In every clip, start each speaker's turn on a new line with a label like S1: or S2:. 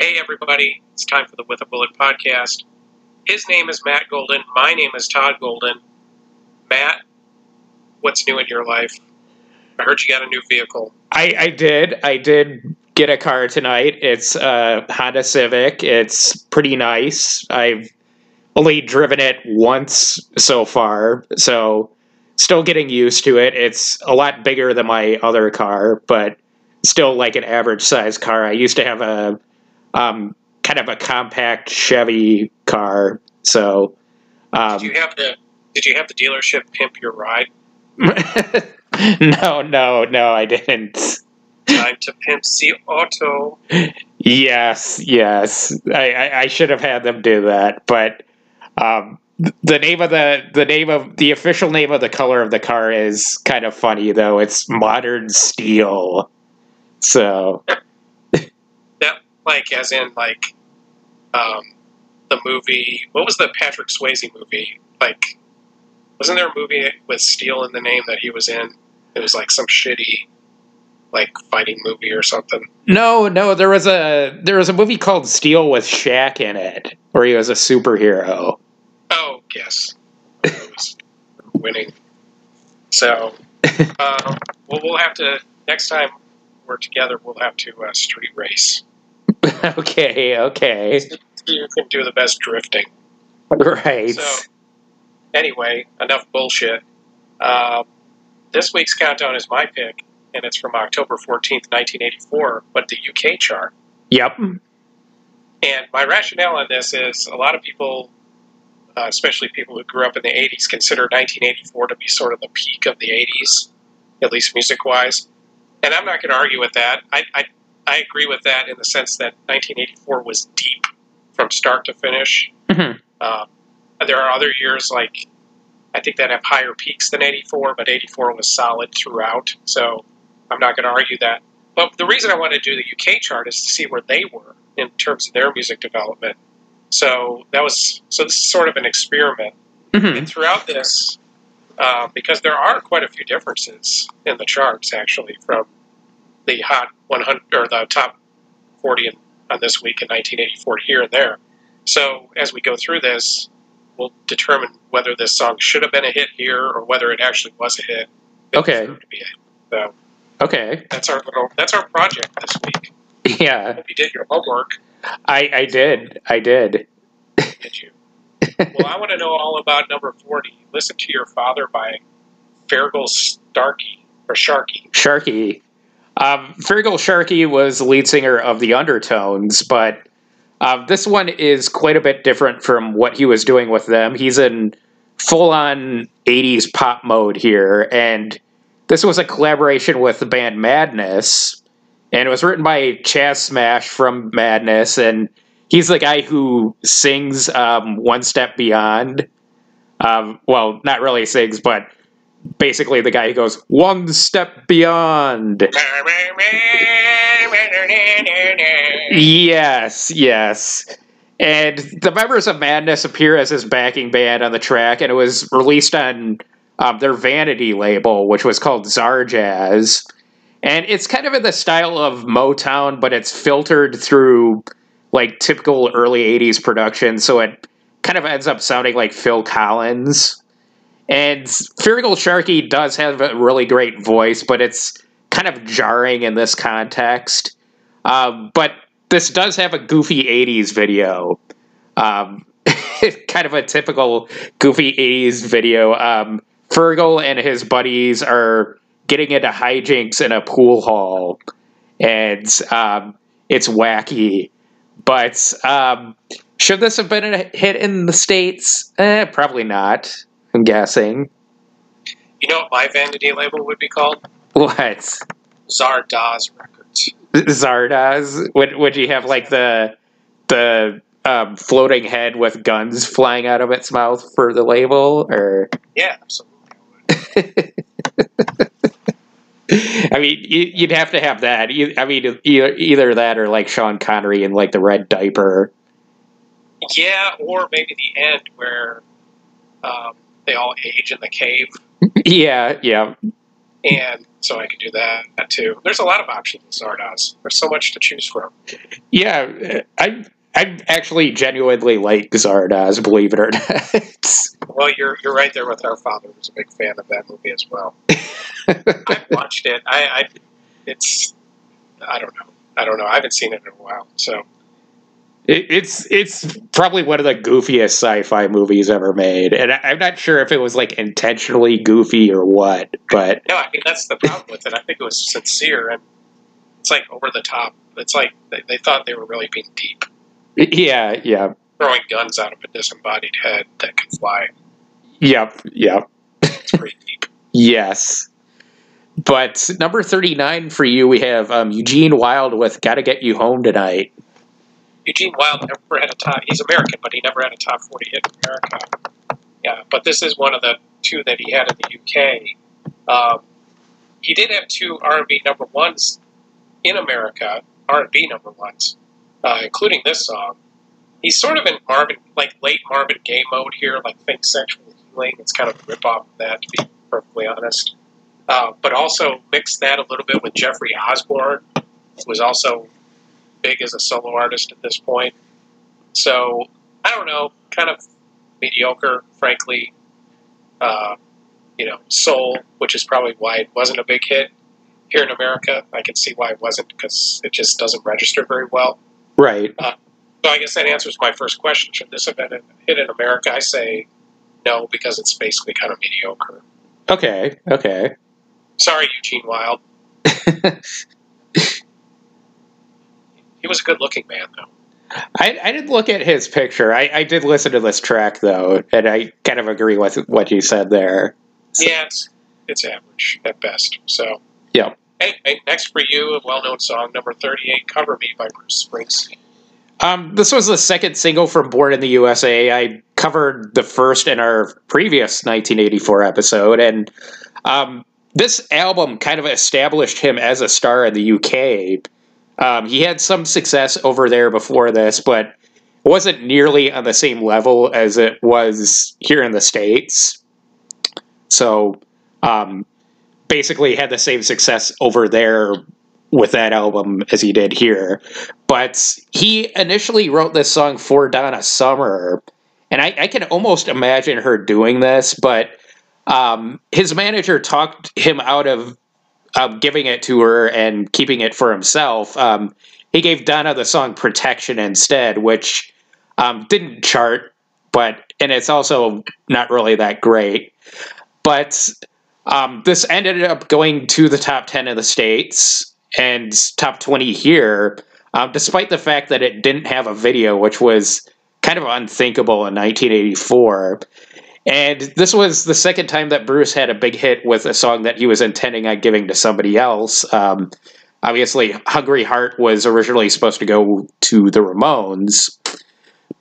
S1: Hey, everybody, it's time for the With a Bullet podcast. His name is Matt Golden. My name is Todd Golden. Matt, what's new in your life? I heard you got a new vehicle.
S2: I, I did. I did get a car tonight. It's a Honda Civic. It's pretty nice. I've only driven it once so far, so still getting used to it. It's a lot bigger than my other car, but still like an average size car. I used to have a um, kind of a compact Chevy car, so. Um,
S1: did you have the Did you have the dealership pimp your ride?
S2: no, no, no, I didn't.
S1: Time to pimp the auto.
S2: Yes, yes. I, I, I, should have had them do that, but um, the name of the the name of the official name of the color of the car is kind of funny though. It's modern steel. So
S1: like as in like um, the movie. What was the Patrick Swayze movie? Like, wasn't there a movie with steel in the name that he was in? It was like some shitty like fighting movie or something.
S2: No, no, there was a there was a movie called Steel with Shaq in it, where he was a superhero.
S1: Oh yes, winning. So, uh, well, we'll have to next time we're together. We'll have to uh, street race.
S2: okay, okay.
S1: You can do the best drifting.
S2: Right.
S1: So, anyway, enough bullshit. Uh, this week's countdown is my pick and it's from October 14th, 1984, but the UK chart.
S2: Yep.
S1: And my rationale on this is a lot of people, uh, especially people who grew up in the 80s, consider 1984 to be sort of the peak of the 80s, at least music wise. And I'm not going to argue with that. I, I, I, agree with that in the sense that 1984 was deep from start to finish.
S2: Mm-hmm.
S1: Uh, there are other years like I think that have higher peaks than 84, but 84 was solid throughout. So I'm not going to argue that. But the reason I want to do the UK chart is to see where they were in terms of their music development. So that was so this is sort of an experiment.
S2: Mm-hmm.
S1: And throughout this, uh, because there are quite a few differences in the charts actually from the hot 100 or the top 40 in, on this week in 1984 here and there. So as we go through this, we'll determine whether this song should have been a hit here or whether it actually was a hit.
S2: Okay.
S1: So
S2: Okay.
S1: That's our little. That's our project this week.
S2: Yeah.
S1: Hope you did your homework.
S2: I I did. I did.
S1: Did you? well, I want to know all about number forty. Listen to your father by Feargal Starkey or Sharkey.
S2: Sharkey. Um, Feargal Sharkey was the lead singer of the Undertones, but uh, this one is quite a bit different from what he was doing with them. He's in full on 80s pop mode here, and this was a collaboration with the band Madness, and it was written by Chas Smash from Madness, and he's the guy who sings um, One Step Beyond. Um, well, not really sings, but basically the guy who goes one step beyond. yes, yes. And the members of Madness appear as his backing band on the track, and it was released on um, their Vanity label, which was called Zarjazz. And it's kind of in the style of Motown, but it's filtered through like typical early 80s production. So it kind of ends up sounding like Phil Collins. And Feargal Sharkey does have a really great voice, but it's kind of jarring in this context. Um, but this does have a goofy 80s video. Um, kind of a typical goofy 80s video. Um, Feargal and his buddies are getting into hijinks in a pool hall, and um, it's wacky. But um, should this have been a hit in the states? Eh, probably not. I'm guessing.
S1: You know what my vanity label would be called?
S2: What?
S1: Zardoz Records.
S2: Zardoz? Would Would you have like the the um, floating head with guns flying out of its mouth for the label, or?
S1: Yeah, absolutely.
S2: I mean, you'd have to have that. I mean, either that or like Sean Connery in like the red diaper.
S1: Yeah, or maybe the end where um, they all age in the cave.
S2: Yeah, yeah.
S1: and so I could do that, that too. There's a lot of options in Zardoz. There's so much to choose from.
S2: Yeah, I I actually genuinely like Zardoz, believe it or not.
S1: well, you're you're right there with our father, who's a big fan of that movie as well. I've watched it. I, I it's I don't know. I don't know. I haven't seen it in a while, so
S2: it's it's probably one of the goofiest sci-fi movies ever made, and I, am not sure if it was like intentionally goofy or what. But
S1: no, I mean that's the problem with it. I think it was sincere and it's like over the top. It's like they, they thought they were really being deep.
S2: Yeah, yeah.
S1: Throwing guns out of a disembodied head that can fly.
S2: Yep, yep.
S1: It's pretty deep.
S2: yes. But number 39 for you, we have um, Eugene Wilde with Gotta Get You Home Tonight.
S1: Eugene Wilde never had a top. He's American, but he never had a top forty hit in America. Yeah, but this is one of the two that he had in the UK. Um, he did have two R and B number ones in America, R and B number ones, uh, including this song. He's sort of in Marvin, like late Marvin Gaye mode here, like think sexual healing. It's kind of a rip off of that, to be perfectly honest. Uh, but also mix that a little bit with Jeffrey Osborne, who was also big as a solo artist at this point. So I don't know, kind of mediocre, frankly. Uh, you know, Soul, which is probably why it wasn't a big hit here in America. I can see why it wasn't because it just doesn't register very well.
S2: Right.
S1: Uh, so I guess that answers my first question. Should this have been a hit in America? I say no because it's basically kind of mediocre.
S2: Okay. Okay.
S1: Sorry, Eugene Wilde. He was a good looking man, though.
S2: I, I didn't look at his picture. I, I did listen to this track though, and I kind of agree with what you said there.
S1: So. Yeah, it's, it's average at best. So
S2: yeah.
S1: Hey, hey, next for you, a well-known song, number thirty-eight, "Cover Me" by Bruce Springsteen.
S2: Um, this was the second single from Born in the USA. I covered the first in our previous 1984 episode, and um, this album kind of established him as a star in the UK. Um, he had some success over there before this, but wasn't nearly on the same level as it was here in the States. So um, basically, had the same success over there with that album as he did here. But he initially wrote this song for Donna Summer, and I, I can almost imagine her doing this, but um, his manager talked him out of um, giving it to her and keeping it for himself. Um, he gave Donna the song "Protection" instead, which um, didn't chart, but and it's also not really that great. But um, this ended up going to the top ten in the states and top twenty here, um, despite the fact that it didn't have a video, which was kind of unthinkable in 1984. And this was the second time that Bruce had a big hit with a song that he was intending on giving to somebody else. Um, obviously, Hungry Heart was originally supposed to go to the Ramones.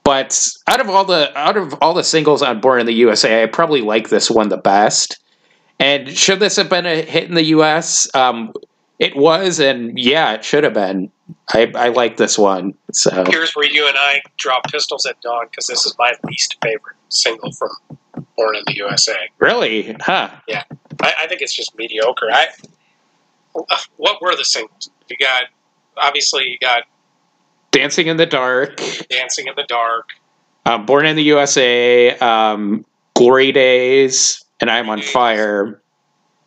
S2: But out of all the out of all the singles on Born in the USA, I probably like this one the best. And should this have been a hit in the US? Um, it was, and yeah, it should have been. I, I like this one. So
S1: here's where you and I draw pistols at dawn because this is my least favorite single from Born in the USA.
S2: Really? Huh?
S1: Yeah, I, I think it's just mediocre. I what were the singles? You got obviously you got
S2: Dancing in the Dark,
S1: Dancing in the Dark,
S2: um, Born in the USA, um, Glory Days, and I'm on Fire.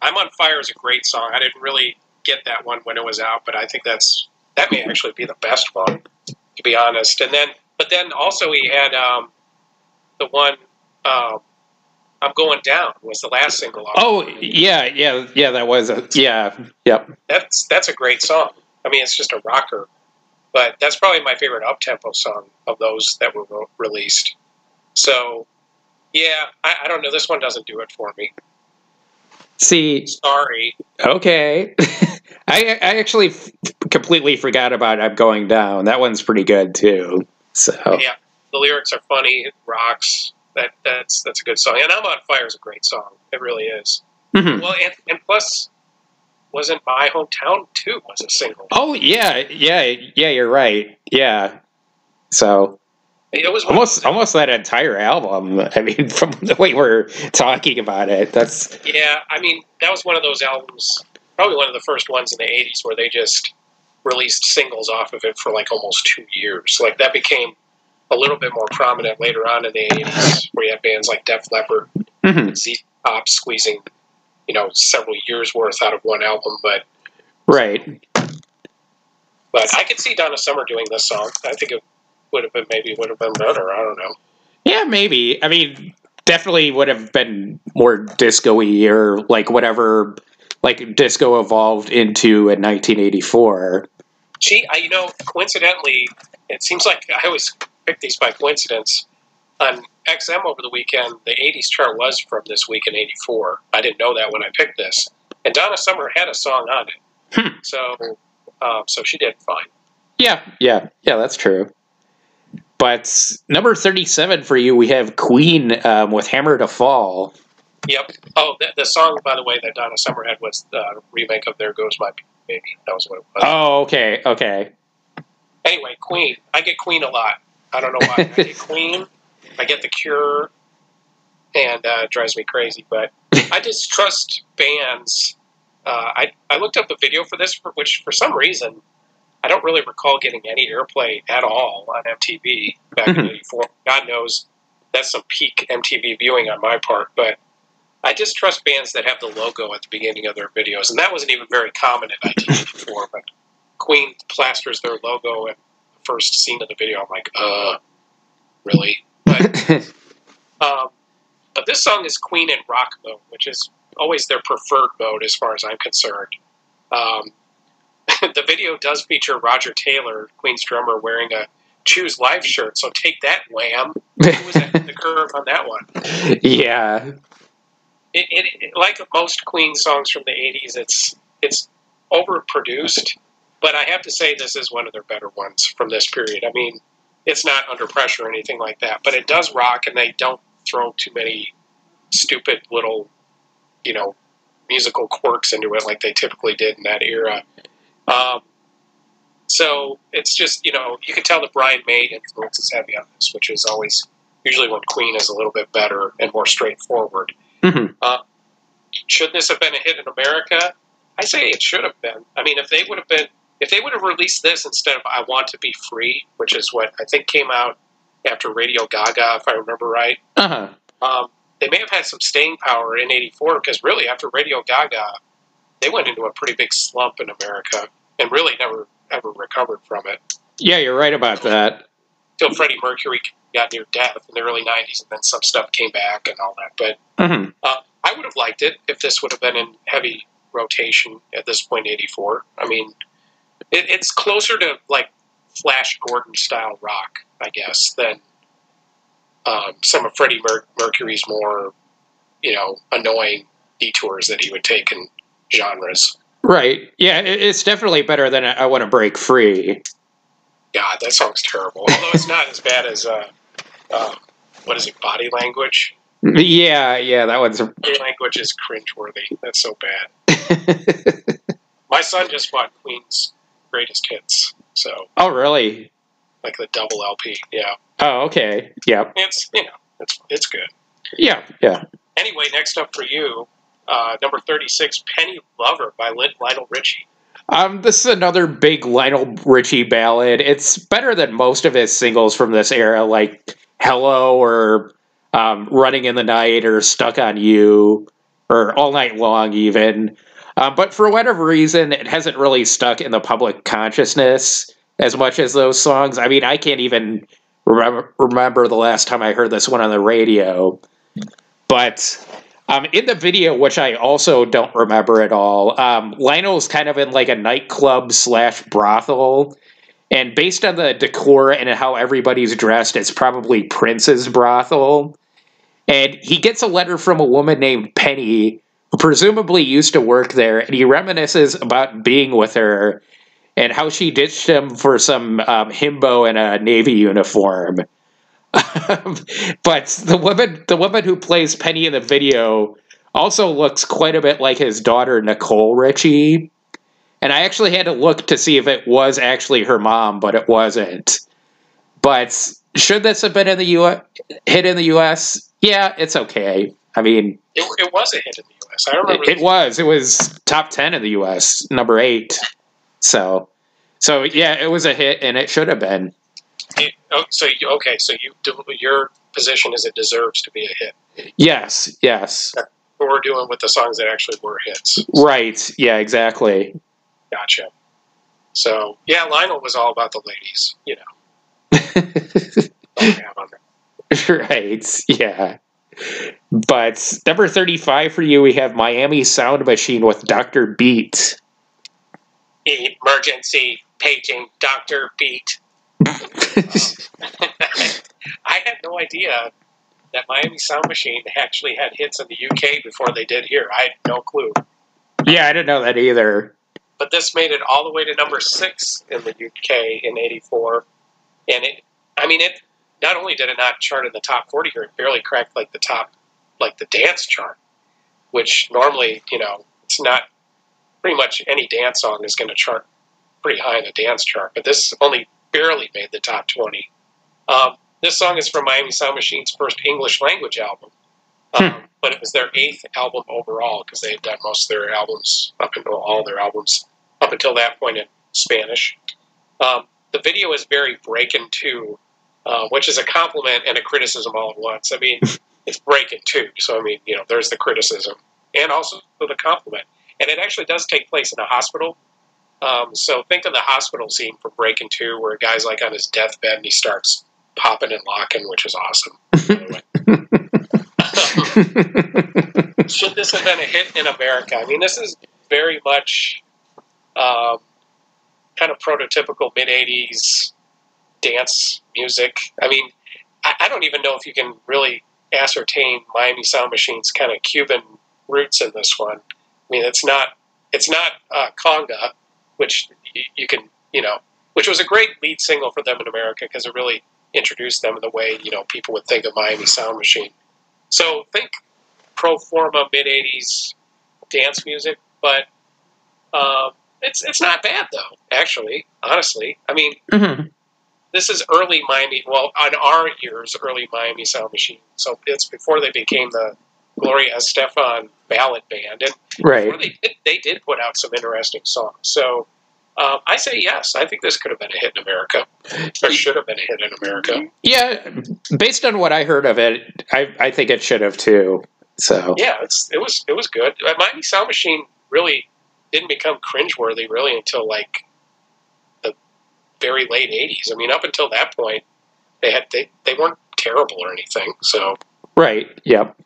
S1: I'm on Fire is a great song. I didn't really get that one when it was out, but I think that's that may actually be the best one, to be honest. And then, but then also he had um, the one uh, "I'm Going Down" was the last single. Off.
S2: Oh yeah, yeah, yeah. That was a yeah, yep.
S1: That's that's a great song. I mean, it's just a rocker, but that's probably my favorite up tempo song of those that were released. So, yeah, I, I don't know. This one doesn't do it for me.
S2: See,
S1: sorry.
S2: Okay, I I actually f- completely forgot about "I'm Going Down." That one's pretty good too. So
S1: yeah, the lyrics are funny. It rocks. That that's that's a good song. And "I'm on Fire" is a great song. It really is.
S2: Mm-hmm.
S1: Well, and, and plus, wasn't my hometown too was a single.
S2: Oh yeah, yeah, yeah. You're right. Yeah. So
S1: It was
S2: almost almost that entire album. I mean, from the way we're talking about it, that's
S1: yeah. I mean, that was one of those albums, probably one of the first ones in the '80s where they just released singles off of it for like almost two years. Like that became a little bit more prominent later on in the '80s, where you had bands like Def Leppard,
S2: mm-hmm.
S1: Z squeezing, you know, several years worth out of one album. But
S2: right.
S1: But I could see Donna Summer doing this song. I think it would have been maybe would have been better. I don't know.
S2: Yeah, maybe. I mean, definitely would have been more disco-y or like whatever like disco evolved into in 1984.
S1: Gee, I, you know, coincidentally, it seems like I always pick these by coincidence. On XM over the weekend, the 80s chart was from this week in 84. I didn't know that when I picked this. And Donna Summer had a song on it.
S2: Hmm.
S1: So, um, so she did fine.
S2: Yeah, yeah, yeah, that's true. But number 37 for you, we have Queen um, with Hammer to Fall.
S1: Yep. Oh, the, the, song, by the way, that Donna Summer had was the remake of "There Goes My Baby." That was what it was.
S2: Oh, okay, okay.
S1: Anyway, Queen. I get Queen a lot. I don't know why. I get Queen. I get The Cure, and uh, it drives me crazy. But I just trust bands. Uh, I I looked up the video for this, for, which for some reason I don't really recall getting any airplay at all on MTV back in '84. Mm-hmm. God knows that's some peak MTV viewing on my part, but I just trust bands that have the logo at the beginning of their videos, and that wasn't even very common in 1984. but Queen plasters their logo the first scene of the video. I'm like, uh, really? But, um, but this song is Queen in rock mode, which is always their preferred mode as far as I'm concerned. Um, the video does feature Roger Taylor, Queen's drummer, wearing a Choose Life shirt. So take that, Wham! Who was at the curve on that one?
S2: Yeah,
S1: it, it, it, like most Queen songs from the '80s, it's it's overproduced. But I have to say, this is one of their better ones from this period. I mean, it's not under pressure or anything like that, but it does rock, and they don't throw too many stupid little, you know, musical quirks into it like they typically did in that era. Um, so it's just you know you can tell the Brian May influence is heavy on this, which is always usually when Queen is a little bit better and more straightforward.
S2: Mm-hmm.
S1: Uh, should this have been a hit in America? I say it should have been. I mean, if they would have been, if they would have released this instead of "I Want to Be Free," which is what I think came out after Radio Gaga, if I remember right,
S2: uh-huh.
S1: um, they may have had some staying power in '84 because really after Radio Gaga, they went into a pretty big slump in America and really never ever recovered from it.
S2: Yeah, you're right about that.
S1: Till Freddie Mercury got near death in the early '90s, and then some stuff came back and all that.
S2: But mm-hmm.
S1: uh, I would have liked it if this would have been in heavy rotation at this point. '84. I mean, it, it's closer to like Flash Gordon style rock, I guess, than um, some of Freddie Mer- Mercury's more, you know, annoying detours that he would take in genres.
S2: Right. Yeah, it's definitely better than I Want to Break Free.
S1: God, that song's terrible. Although it's not as bad as uh, uh, what is it, Body Language?
S2: Yeah, yeah, that one's.
S1: Body Language is cringeworthy. That's so bad. My son just bought Queen's Greatest Hits, so.
S2: Oh, really?
S1: Like the double LP, yeah.
S2: Oh, okay. Yeah.
S1: It's you know it's it's good.
S2: Yeah, yeah.
S1: Anyway, next up for you, uh, number thirty-six, "Penny Lover" by Lionel Richie.
S2: Um, this is another big Lionel Richie ballad. It's better than most of his singles from this era, like "Hello" or um, "Running in the Night" or "Stuck on You" or "All Night Long," even. Um, but for whatever reason, it hasn't really stuck in the public consciousness as much as those songs. I mean, I can't even remember, remember the last time I heard this one on the radio. But um, in the video, which I also don't remember at all, um, Lionel's kind of in like a nightclub slash brothel. And based on the decor and how everybody's dressed, it's probably Prince's brothel. And he gets a letter from a woman named Penny, presumably used to work there, and he reminisces about being with her and how she ditched him for some um, himbo in a navy uniform. but the woman, the woman who plays Penny in the video, also looks quite a bit like his daughter Nicole Richie. And I actually had to look to see if it was actually her mom, but it wasn't. But should this have been in the U.S. hit in the U.S.? Yeah, it's okay. I mean,
S1: It, it was a hit in the U.S. I remember.
S2: it, it was. It was top ten in the U.S. Number eight. So, so yeah, it was a hit, and it should have been.
S1: it- oh, so you, okay, so you your position is it deserves to be a hit.
S2: Yes, yes,
S1: What we're doing with the songs that actually were hits.
S2: right. Yeah, exactly.
S1: Gotcha. So yeah, Lionel was all about the ladies. You know, don't have on there.
S2: right. Yeah. But number thirty-five for you, we have Miami Sound Machine with Doctor Beat.
S1: emergency paging Doctor Beat. Um, I had no idea that Miami Sound Machine actually had hits in the UK before they did here. I had no clue.
S2: yeah, I didn't know that either.
S1: But this made it all the way to number six in the UK in '84, and it. I mean, it. Not only did it not chart in the top 40 here, it barely cracked like the top, like the dance chart, which normally, you know, it's not. Pretty much any dance song is going to chart pretty high in the dance chart, but this only barely made the top 20. Um, this song is from Miami Sound Machine's first English language album, um, but it was their eighth album overall because they had done most of their albums up until all their albums up until that point in Spanish. Um, the video is very Breakin' 2, uh, which is a compliment and a criticism all at once. I mean, it's Breakin' 2, so I mean, you know, there's the criticism and also the compliment, and it actually does take place in a hospital. Um, so think of the hospital scene for Breakin' 2, where a guy's like on his deathbed and he starts popping and locking, which is awesome. by the way. Should this have been a hit in America? I mean, this is very much um, kind of prototypical mid '80s dance music. I mean, I, I don't even know if you can really ascertain Miami Sound Machine's kind of Cuban roots in this one. I mean, it's not it's not uh, conga, which you, you can you know, which was a great lead single for them in America because it really introduced them in the way you know people would think of Miami Sound Machine. So think pro forma mid '80s dance music, but um, it's it's not bad though. Actually, honestly, I mean,
S2: Mhm.
S1: This is early Miami. Well, on our ears, early Miami Sound Machine. So it's before they became the Gloria Estefan ballad band, and
S2: Right.
S1: they did, they did put out some interesting songs. So um, I say yes. I think this could have been a hit in America, or should have been a hit in America.
S2: Yeah, based on what I heard of it, I, I think it should have too. So
S1: Yeah, it's it was it was good. Uh, Miami Sound Machine really didn't become cringeworthy really until like very late '80s. I mean, up until that point, they had they, they weren't terrible or anything. So
S2: right. Yep.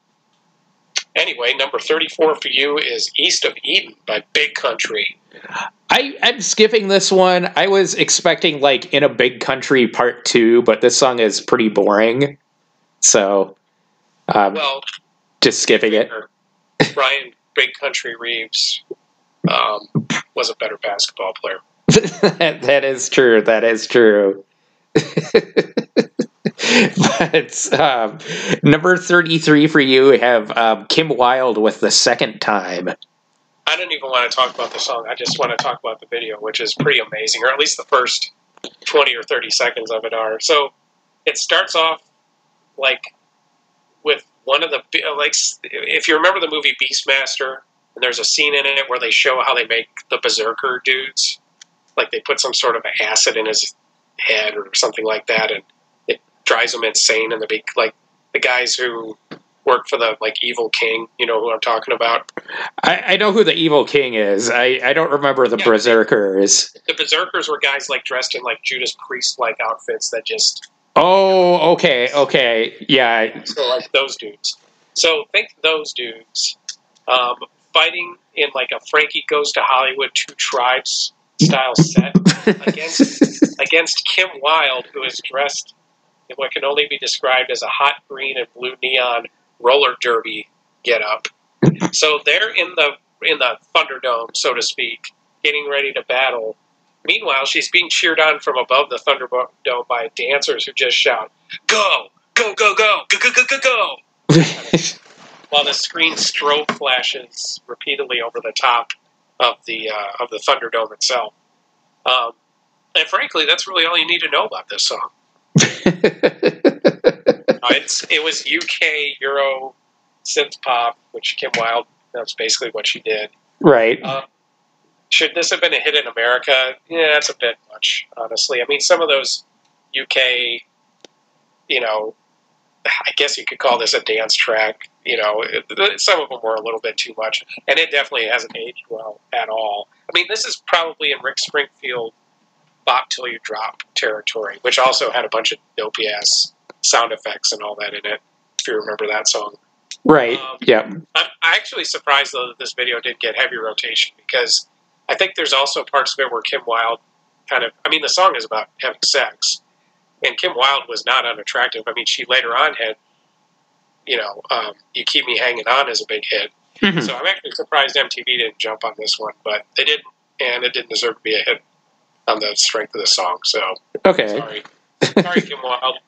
S1: anyway, number 34 for you is East of Eden by Big Country.
S2: I, I'm skipping this one. I was expecting like in a big country part two, but this song is pretty boring. So um,
S1: Well,
S2: just skipping it.
S1: Bryant Big Country Reeves um, was a better basketball player.
S2: That, that is true. That is true. but um, number 33 for you, have um, Kim Wilde with the second time.
S1: I don't even want to talk about the song. I just want to talk about the video, which is pretty amazing, or at least the first 20 or 30 seconds of it are. So it starts off like with one of the, like, if you remember the movie Beastmaster, and there's a scene in it where they show how they make the berserker dudes. Like they put some sort of acid in his head or something like that, and it drives him insane. And the big, like, the guys who work for the, like, evil king, you know who I'm talking about?
S2: I, I know who the evil king is. I, I don't remember the
S1: Yeah.
S2: berserkers.
S1: the berserkers were guys like dressed in like Judas Priest like outfits that just
S2: Oh, okay, okay. Yeah,
S1: so like those dudes. So think those dudes um, fighting in like a Frankie Goes to Hollywood Two Tribes style set against against Kim Wilde, who is dressed in what can only be described as a hot green and blue neon roller derby getup. So they're in the in the Thunderdome, so to speak, getting ready to battle. Meanwhile, she's being cheered on from above the Thunderdome by dancers who just shout, "Go, go, go, go, go, go, go, go!" go. While the screen strobe flashes repeatedly over the top of the uh, of the Thunderdome itself. Um, and frankly, that's really all you need to know about this song. Uh, it's it was UK Euro synth pop, which Kim Wilde. That's basically what she did.
S2: right.
S1: Uh, should this have been a hit in America? Yeah, that's a bit much, honestly. I mean, some of those UK, you know, I guess you could call this a dance track. You know, some of them were a little bit too much, and it definitely hasn't aged well at all. I mean, this is probably in Rick Springfield "Bop Till You Drop" territory, which also had a bunch of dopey ass sound effects and all that in it. If you remember that song.
S2: right.
S1: um,
S2: yep.
S1: I'm I'm actually surprised though that this video did get heavy rotation because I think there's also parts of it where Kim Wilde kind of I mean the song is about having sex and Kim Wilde was not unattractive. I mean she later on had you know um, you keep me hanging on as a big hit.
S2: Mhm.
S1: So I'm actually surprised MTV didn't jump on this one, but they didn't and it didn't deserve to be a hit on the strength of the song. So
S2: Okay.
S1: sorry, sorry Kim Wilde.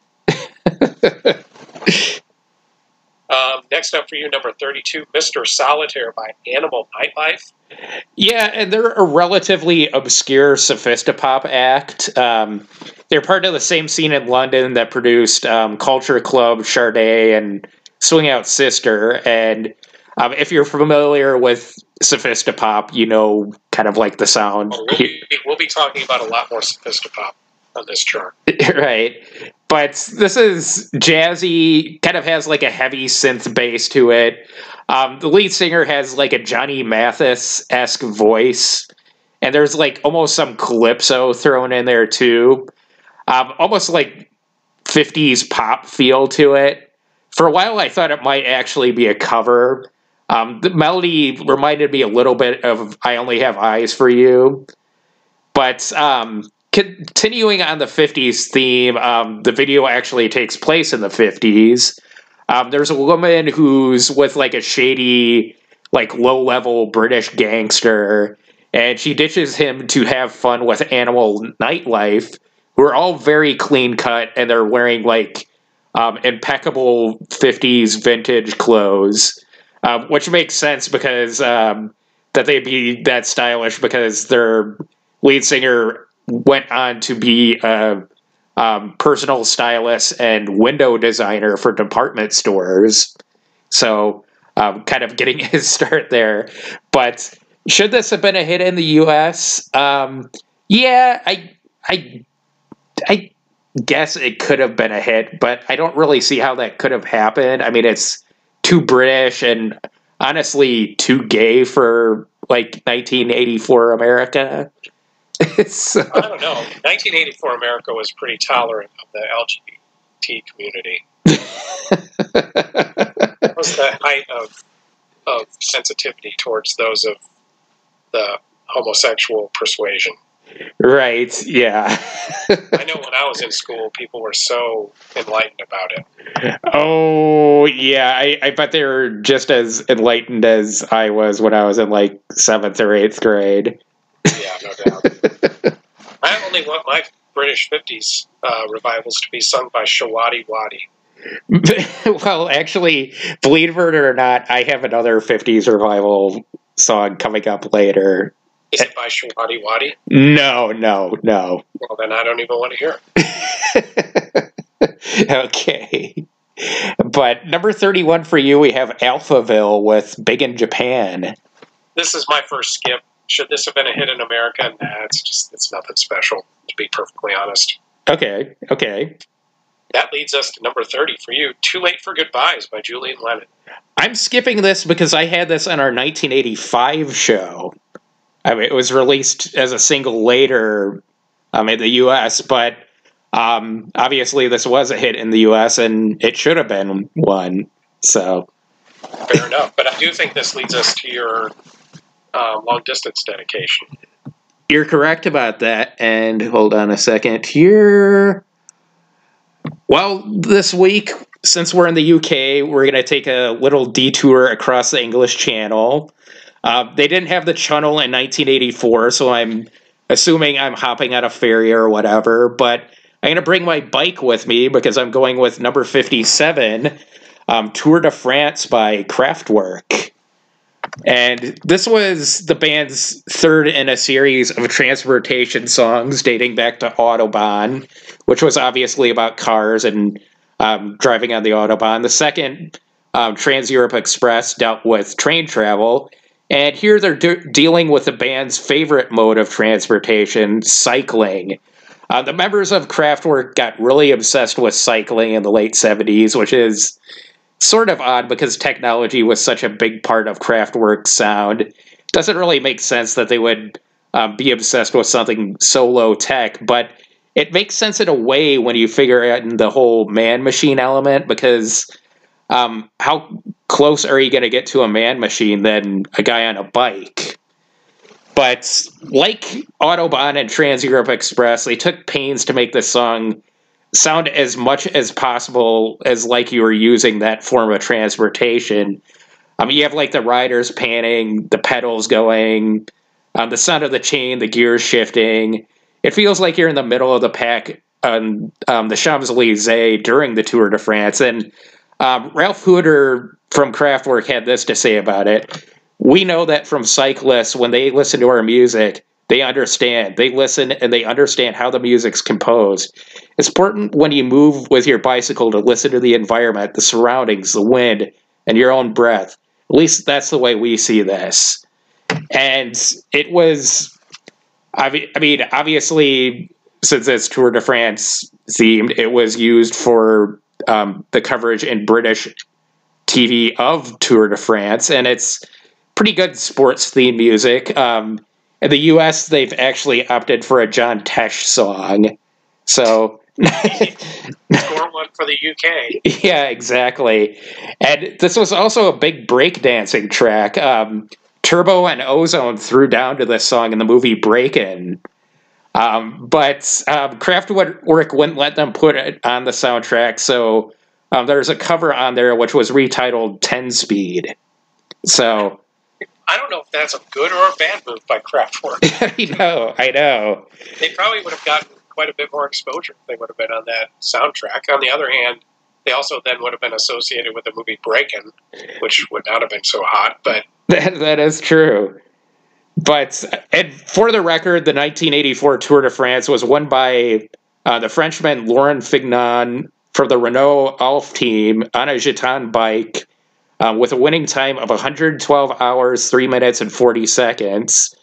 S1: Um, next up for you, number 32, Mr. Solitaire by Animal Nightlife.
S2: Yeah, and they're a relatively obscure sophisti-pop act. Um, they're part of the same scene in London that produced um, Culture Club, Sade, and Swing Out Sister. And um, if you're familiar with sophisti-pop, you know kind of like the sound.
S1: We'll be, we'll be talking about a lot more sophisti-pop on this chart.
S2: right. But this is jazzy, kind of has like a heavy synth bass to it. Um, the lead singer has like a Johnny Mathis esque voice, and there's like almost some calypso thrown in there too. Um, almost like 50s pop feel to it. For a while, I thought it might actually be a cover. Um, the melody reminded me a little bit of I Only Have Eyes for You. But um, continuing on the 50s theme, um, the video actually takes place in the 50s. Um, there's a woman who's with like a shady, like low level British gangster, and she ditches him to have fun with animal nightlife, who are all very clean cut and they're wearing like um, impeccable 50s vintage clothes, um, which makes sense because um, that they'd be that stylish because their lead singer went on to be a um, personal stylist and window designer for department stores. So, um, kind of getting his start there. But should this have been a hit in the U.S.? Yeah, I, I, I guess it could have been a hit, but I don't really see how that could have happened. I mean, it's too British and honestly too gay for like 1984 America. so,
S1: I don't know. 1984 America was pretty tolerant of the LGBT community. It was the height of, of sensitivity towards those of the homosexual persuasion.
S2: Right, yeah.
S1: I know when I was in school, people were so enlightened about it.
S2: oh, yeah. I, I bet they were just as enlightened as I was when I was in like seventh or eighth grade.
S1: Yeah, no doubt. I only want my British 50s uh, revivals to be sung by Showaddywaddy.
S2: well, actually, believe it or not, I have another 50s revival song coming up later.
S1: Is it by Showaddywaddy?
S2: No, no, no.
S1: Well, then I don't even want to hear it.
S2: okay. But number 31 for you, we have Alphaville with Big in Japan.
S1: This is my first skip. Should this have been a hit in America? Nah, it's just it's nothing special, to be perfectly honest.
S2: Okay, okay.
S1: That leads us to number 30 for you Too Late for Goodbyes by Julian Lennon.
S2: I'm skipping this because I had this on our 1985 show. I mean, it was released as a single later um, in the U.S., but um, obviously this was a hit in the U.S. and it should have been one. So
S1: Fair enough. But I do think this leads us to your uh, long distance dedication.
S2: you're correct about that. And hold on a second here. Well, this week, since we're in the UK, we're going to take a little detour across the English Channel. Uh, they didn't have the channel in 1984, so I'm assuming I'm hopping on a ferry or whatever. But I'm going to bring my bike with me because I'm going with number 57, um, Tour de France by Kraftwerk. And this was the band's third in a series of transportation songs dating back to Autobahn, which was obviously about cars and um, driving on the autobahn. The second, um, Trans Europe Express, dealt with train travel. And here they're de- dealing with the band's favorite mode of transportation, cycling. Uh, the members of Kraftwerk got really obsessed with cycling in the late 70s, which is sort of odd because technology was such a big part of Kraftwerk's sound. Doesn't really make sense that they would um, be obsessed with something so low tech, but it makes sense in a way when you figure out the whole man machine element because um, how close are you going to get to a man machine than a guy on a bike? But like Autobahn and Trans Europe Express, they took pains to make this song sound as much as possible as like you were using that form of transportation. I mean, you have like the riders panning, the pedals going, um, the sound of the chain, the gears shifting. It feels like you're in the middle of the pack on um, the Champs Elysees during the Tour de France. And um, Ralf Hütter from Kraftwerk had this to say about it. We know that from cyclists, when they listen to our music, they understand. They listen and they understand how the music's composed. It's important when you move with your bicycle to listen to the environment, the surroundings, the wind, and your own breath. At least that's the way we see this. And it was, I mean, obviously, since it's Tour de France themed, it was used for um, the coverage in British TV of Tour de France, and it's pretty good sports theme music. Um, in the U.S., they've actually opted for a John Tesh song, so
S1: score one for the UK.
S2: Yeah, exactly. And this was also a big breakdancing track. Um, Turbo and Ozone threw down to this song in the movie Breakin'. Um, but um, Kraftwerk wouldn't let them put it on the soundtrack, so um, there's a cover on there which was retitled 10 Speed. So.
S1: I don't know if that's a good or a bad move by Kraftwerk.
S2: I know, I know.
S1: They probably would have gotten quite a bit more exposure if they would have been on that soundtrack. On the other hand, they also then would have been associated with the movie Breakin', which would not have been so hot, but.
S2: That, that is true. But and for the record, the 1984 Tour de France was won by uh, the Frenchman Laurent Fignon for the Renault Alpha team on a Gitane bike um, with a winning time of 112 hours, 3 minutes, and 40 seconds.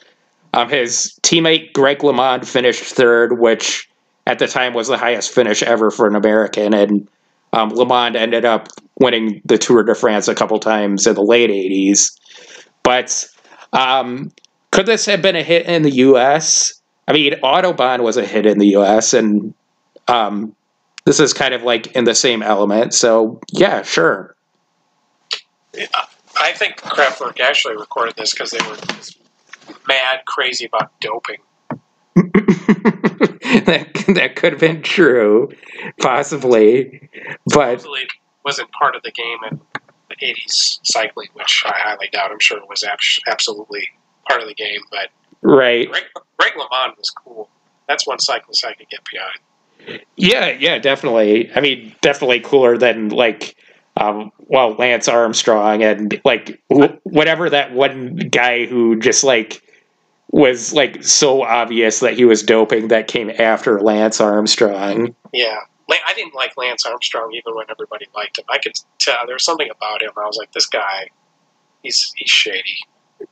S2: Um, his teammate Greg LeMond finished third, which at the time was the highest finish ever for an American. And um, LeMond ended up winning the Tour de France a couple times in the late 80s. But um, could this have been a hit in the U.S.? I mean, Autobahn was a hit in the U.S., and um, this is kind of like in the same element. So, yeah, sure.
S1: Yeah, I think Kraftwerk actually recorded this because they were mad crazy about doping.
S2: that that could have been true, possibly, but
S1: Supposedly wasn't part of the game in the '80s cycling, which I highly doubt. I'm sure it was absolutely part of the game, but
S2: right.
S1: Greg, Greg LeMond was cool. That's one cyclist I could get behind.
S2: Yeah, yeah, definitely. I mean, definitely cooler than like, um, well, Lance Armstrong and like wh- whatever that one guy who just like was like so obvious that he was doping that came after Lance Armstrong.
S1: Yeah. I didn't like Lance Armstrong even when everybody liked him. I could tell there was something about him. I was like, this guy, he's he's shady.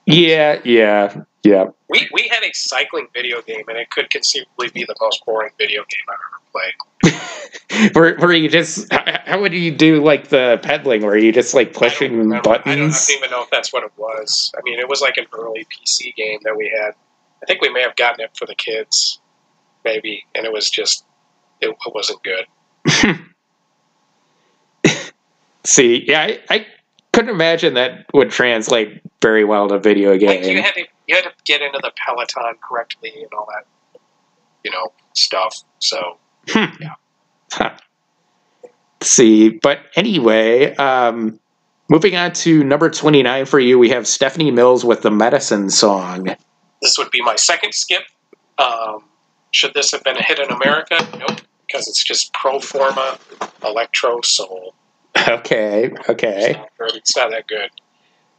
S2: Yeah, yeah, yeah.
S1: We we had a cycling video game, and it could conceivably be the most boring video game I've ever
S2: played. where, where you just how, how, would you do like the pedaling? Where you just like pushing buttons?
S1: I don't, I don't even know if that's what it was. I mean, it was like an early PC game that we had. I think we may have gotten it for the kids, maybe, and it was just it, it wasn't good.
S2: See, yeah, I, I couldn't imagine that would translate very well to video game.
S1: Like you had to you had to get into the Peloton correctly and all that, you know, stuff. So
S2: hmm. yeah. Huh. See, but anyway, um, moving on to number twenty nine for you, we have Stephanie Mills with the Medicine Song.
S1: This would be my second skip. Um, should this have been a hit in America? Nope, because it's just pro forma electro soul.
S2: Okay, okay.
S1: It's not, it's not that good.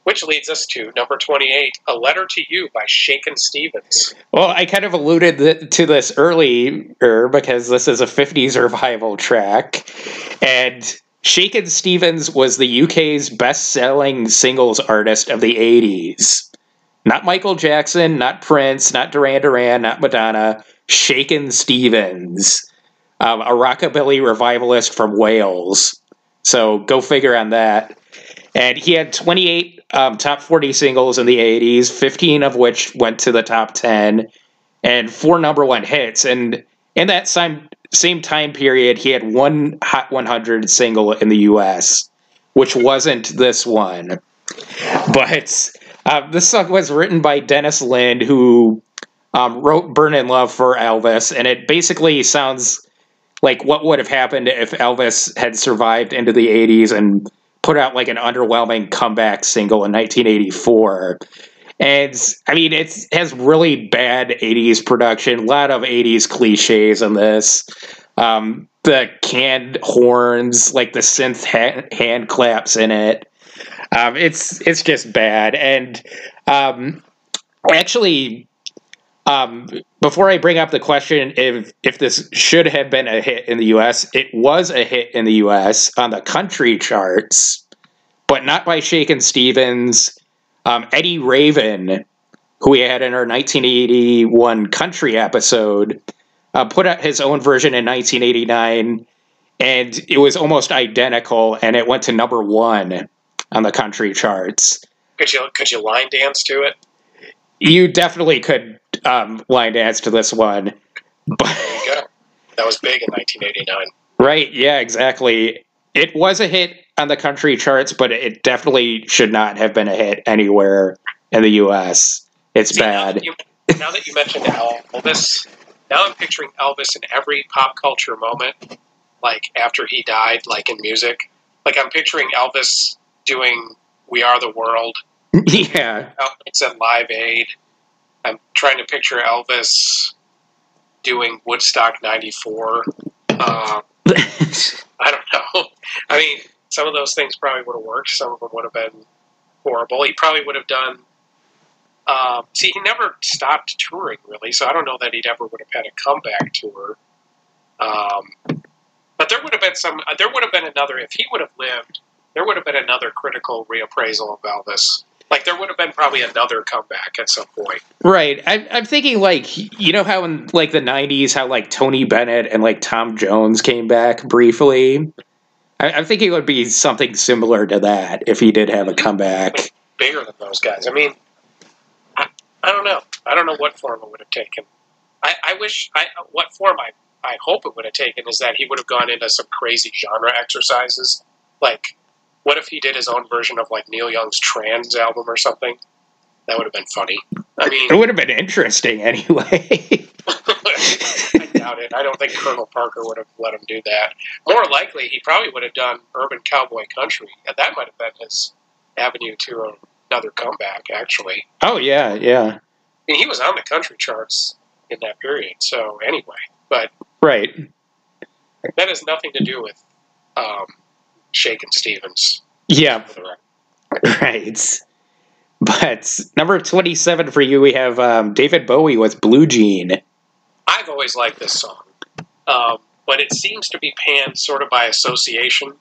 S1: Which leads us to number 28, A Letter to You by Shakin' Stevens.
S2: Well, I kind of alluded to this earlier because this is a 50s revival track. And Shakin' Stevens was the UK's best selling singles artist of the 80s. Not Michael Jackson, not Prince, not Duran Duran, not Madonna. Shakin' Stevens, um, a rockabilly revivalist from Wales. So go figure on that. And he had 28 um, top 40 singles in the 80s, 15 of which went to the top 10, and four number one hits. And in that same, same time period, he had one Hot 100 single in the US, which wasn't this one. But uh, this song was written by Dennis Linde, who um, wrote Burnin' Love for Elvis, and it basically sounds like what would have happened if Elvis had survived into the 80s and put out like an underwhelming comeback single in 1984. And I mean, it has really bad 80s production, a lot of 80s cliches in this. Um, the canned horns, like the synth ha- hand claps in it. Um, it's it's just bad. And um, actually, um, before I bring up the question if if this should have been a hit in the U.S., it was a hit in the U.S. on the country charts, but not by Shakin' Stevens. Um, Eddie Raven, who we had in our 1981 country episode, uh, put out his own version in 1989, and it was almost identical, and it went to number one on the country charts.
S1: Could you could you line dance to it?
S2: You definitely could um, line dance to this one. But
S1: There you go. That was big in 1989.
S2: right, yeah, exactly. It was a hit on the country charts, but it definitely should not have been a hit anywhere in the U.S. It's
S1: See, Now
S2: bad.
S1: that, you, now that you mentioned Elvis, now I'm picturing Elvis in every pop culture moment, like after he died, like in music. Like I'm picturing Elvis doing "We Are the World."
S2: yeah,
S1: Elvis at Live Aid. I'm trying to picture Elvis doing Woodstock '94. Um, I don't know. I mean, some of those things probably would have worked. Some of them would have been horrible. He probably would have done. Um, see, he never stopped touring really, so I don't know that he'd ever would have had a comeback tour. Um, but there would have been some. There would have been another if he would have lived. There would have been another critical reappraisal of Elvis. Like there would have been probably another comeback at some point.
S2: right. I, I'm thinking like you know how in like the '90s, how like Tony Bennett and like Tom Jones came back briefly. I, I'm thinking it would be something similar to that if he did have a comeback.
S1: bigger than those guys. I mean, I, I don't know. I don't know what form it would have taken. I, I wish I what form I I hope it would have taken is that he would have gone into some crazy genre exercises. Like, what if he did his own version of like Neil Young's Trans album or something? That would have been funny. I mean,
S2: It would have been interesting anyway.
S1: I doubt it. I don't think Colonel Parker would have let him do that. More likely, he probably would have done Urban Cowboy Country, and that might have been his avenue to another comeback. Actually,
S2: oh yeah, yeah,
S1: I mean, he was on the country charts in that period. So anyway, but
S2: right.
S1: that has nothing to do with um, Shakin' Stevens.
S2: Yeah,
S1: For the record.
S2: right. But number 27 for you, we have um, David Bowie with Blue Jean.
S1: I've always liked this song, um, but it seems to be panned sort of by association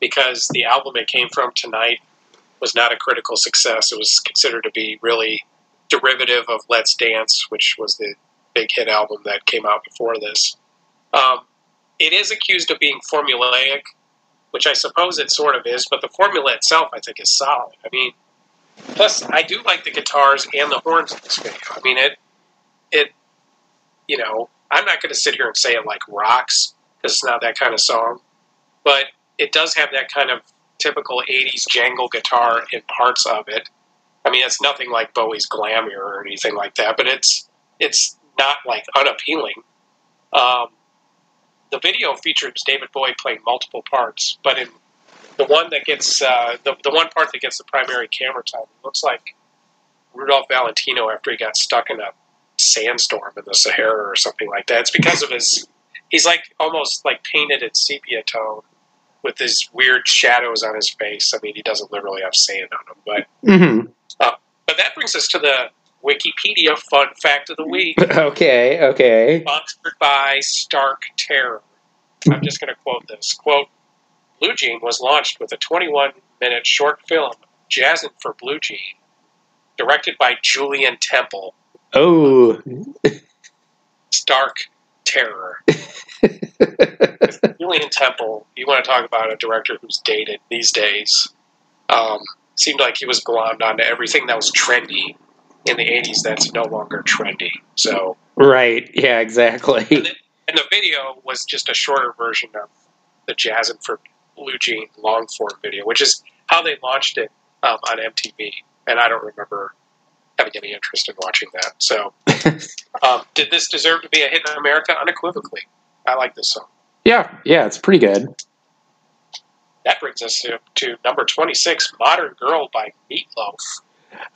S1: because the album it came from tonight was not a critical success. It was considered to be really derivative of Let's Dance, which was the big hit album that came out before this. Um, it is accused of being formulaic, which I suppose it sort of is, but the formula itself I think is solid. I mean, plus I do like the guitars and the horns in this video. I mean, it it you know, I'm not going to sit here and say it like rocks because it's not that kind of song, but it does have that kind of typical 80s jangle guitar in parts of it. I mean, it's nothing like Bowie's Glamour or anything like that, but it's it's not like unappealing. Um, the video features David Bowie playing multiple parts, but in the one that gets uh, the the one part that gets the primary camera time it looks like Rudolph Valentino after he got stuck in a sandstorm in the Sahara or something like that. It's because of his he's like almost like painted in sepia tone with his weird shadows on his face. I mean, he doesn't literally have sand on him, but
S2: hmm
S1: but that brings us to the Wikipedia fun fact of the week,
S2: Okay, okay.
S1: sponsored by Stark Terror. I'm just going to quote this quote: "Blue Jean was launched with a 21-minute short film, Jazzin' for Blue Jean, directed by Julien Temple.
S2: Oh,
S1: Stark Terror." Julien Temple, you want to talk about a director who's dated these days. Um, seemed like he was glommed onto everything that was trendy in the 80s that's no longer trendy. So,
S2: right. Yeah, exactly.
S1: and the video was just a shorter version of the Jazzin' for Blue Jean long form video, which is how they launched it um, on MTV. And I don't remember having any interest in watching that. So, um, did this deserve to be a hit in America? Unequivocally. I like this song.
S2: Yeah, yeah, it's pretty good.
S1: That brings us to, to number 26, Modern Girl by Meatloaf.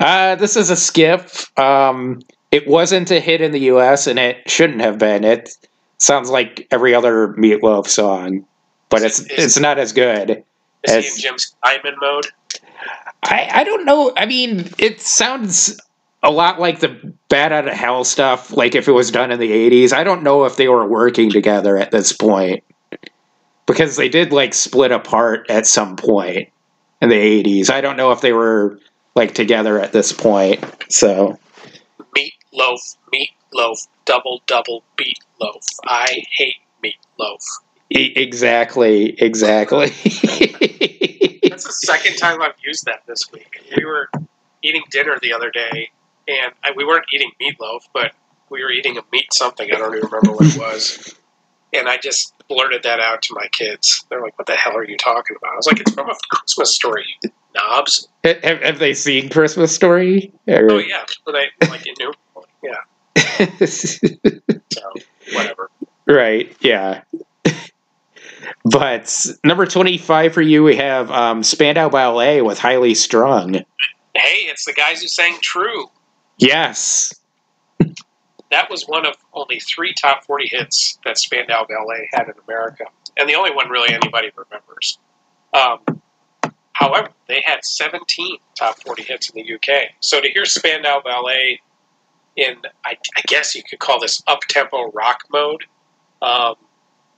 S2: Uh, this is a skip. Um, it wasn't a hit in the U.S. and it shouldn't have been. It sounds like every other Meatloaf song, but it's
S1: Is-
S2: it's not as good.
S1: Is he in Jim Steinman mode?
S2: I I don't know. I mean, it sounds a lot like the Bat Out of Hell stuff. Like if it was done in the '80s, I don't know if they were working together at this point because they did like split apart at some point in the '80s. I don't know if they were like together at this point. So.
S1: Meatloaf, meatloaf, double, double, beat loaf. I hate meatloaf.
S2: E- exactly, exactly.
S1: That's the second time I've used that this week. We were eating dinner the other day, and I, we weren't eating meatloaf, but we were eating a meat something. I don't even remember what it was. And I just blurted that out to my kids. They're like, "What the hell are you talking about?" I was like, "It's from a Christmas story, you knobs."
S2: have, have they seen Christmas Story? Or-
S1: Oh yeah, but I like knew. Yeah, so whatever.
S2: right, yeah. But number 25 for you, we have um, Spandau Ballet with Highly Strung.
S1: Hey, it's the guys who sang "True."
S2: Yes.
S1: That was one of only three top 40 hits that Spandau Ballet had in America, and the only one really anybody remembers. Um, however, they had 17 top 40 hits in the UK. So to hear Spandau Ballet in, I, I guess you could call this up tempo rock mode, um,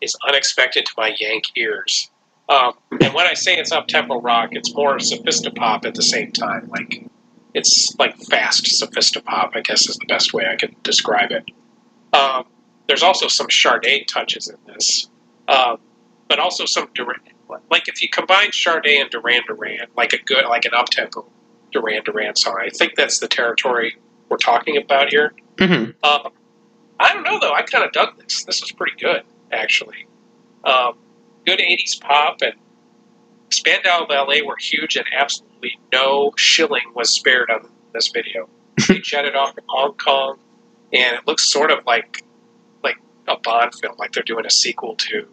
S1: is unexpected to my Yank ears. Um, and when I say it's up tempo rock, it's more sophisti-pop at the same time. Like it's like fast sophisti-pop, I guess is the best way I could describe it. Um, there's also some Sade touches in this, um, but also some Duran. Like if you combine Sade and Duran Duran, like a good, like an up-tempo Duran Duran song, I think that's the territory we're talking about here.
S2: hmm
S1: Um, I don't know though. I kind of dug this. This was pretty good, actually. Um, good '80s pop and Spandau Ballet were huge, and absolutely no shilling was spared on this video. they jetted off in Hong Kong, and it looks sort of like like a Bond film, like they're doing a sequel to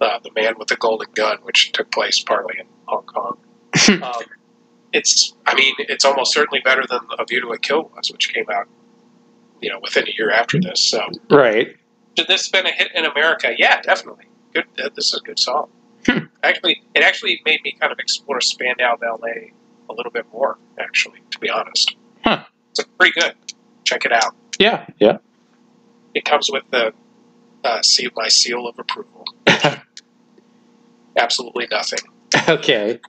S1: uh, The Man with the Golden Gun, which took place partly in Hong Kong. um, it's, I mean, it's almost certainly better than A View to a Kill was, which came out, you know, within a year after this. So,
S2: Right.
S1: should this have been a hit in America? Yeah, definitely. Good. This is a good song.
S2: Hmm.
S1: Actually, it actually made me kind of explore Spandau Ballet a little bit more. Actually, to be honest,
S2: Huh.
S1: it's pretty good. Check it out.
S2: Yeah, yeah.
S1: It comes with the uh, seal, my seal of approval. Absolutely nothing.
S2: okay.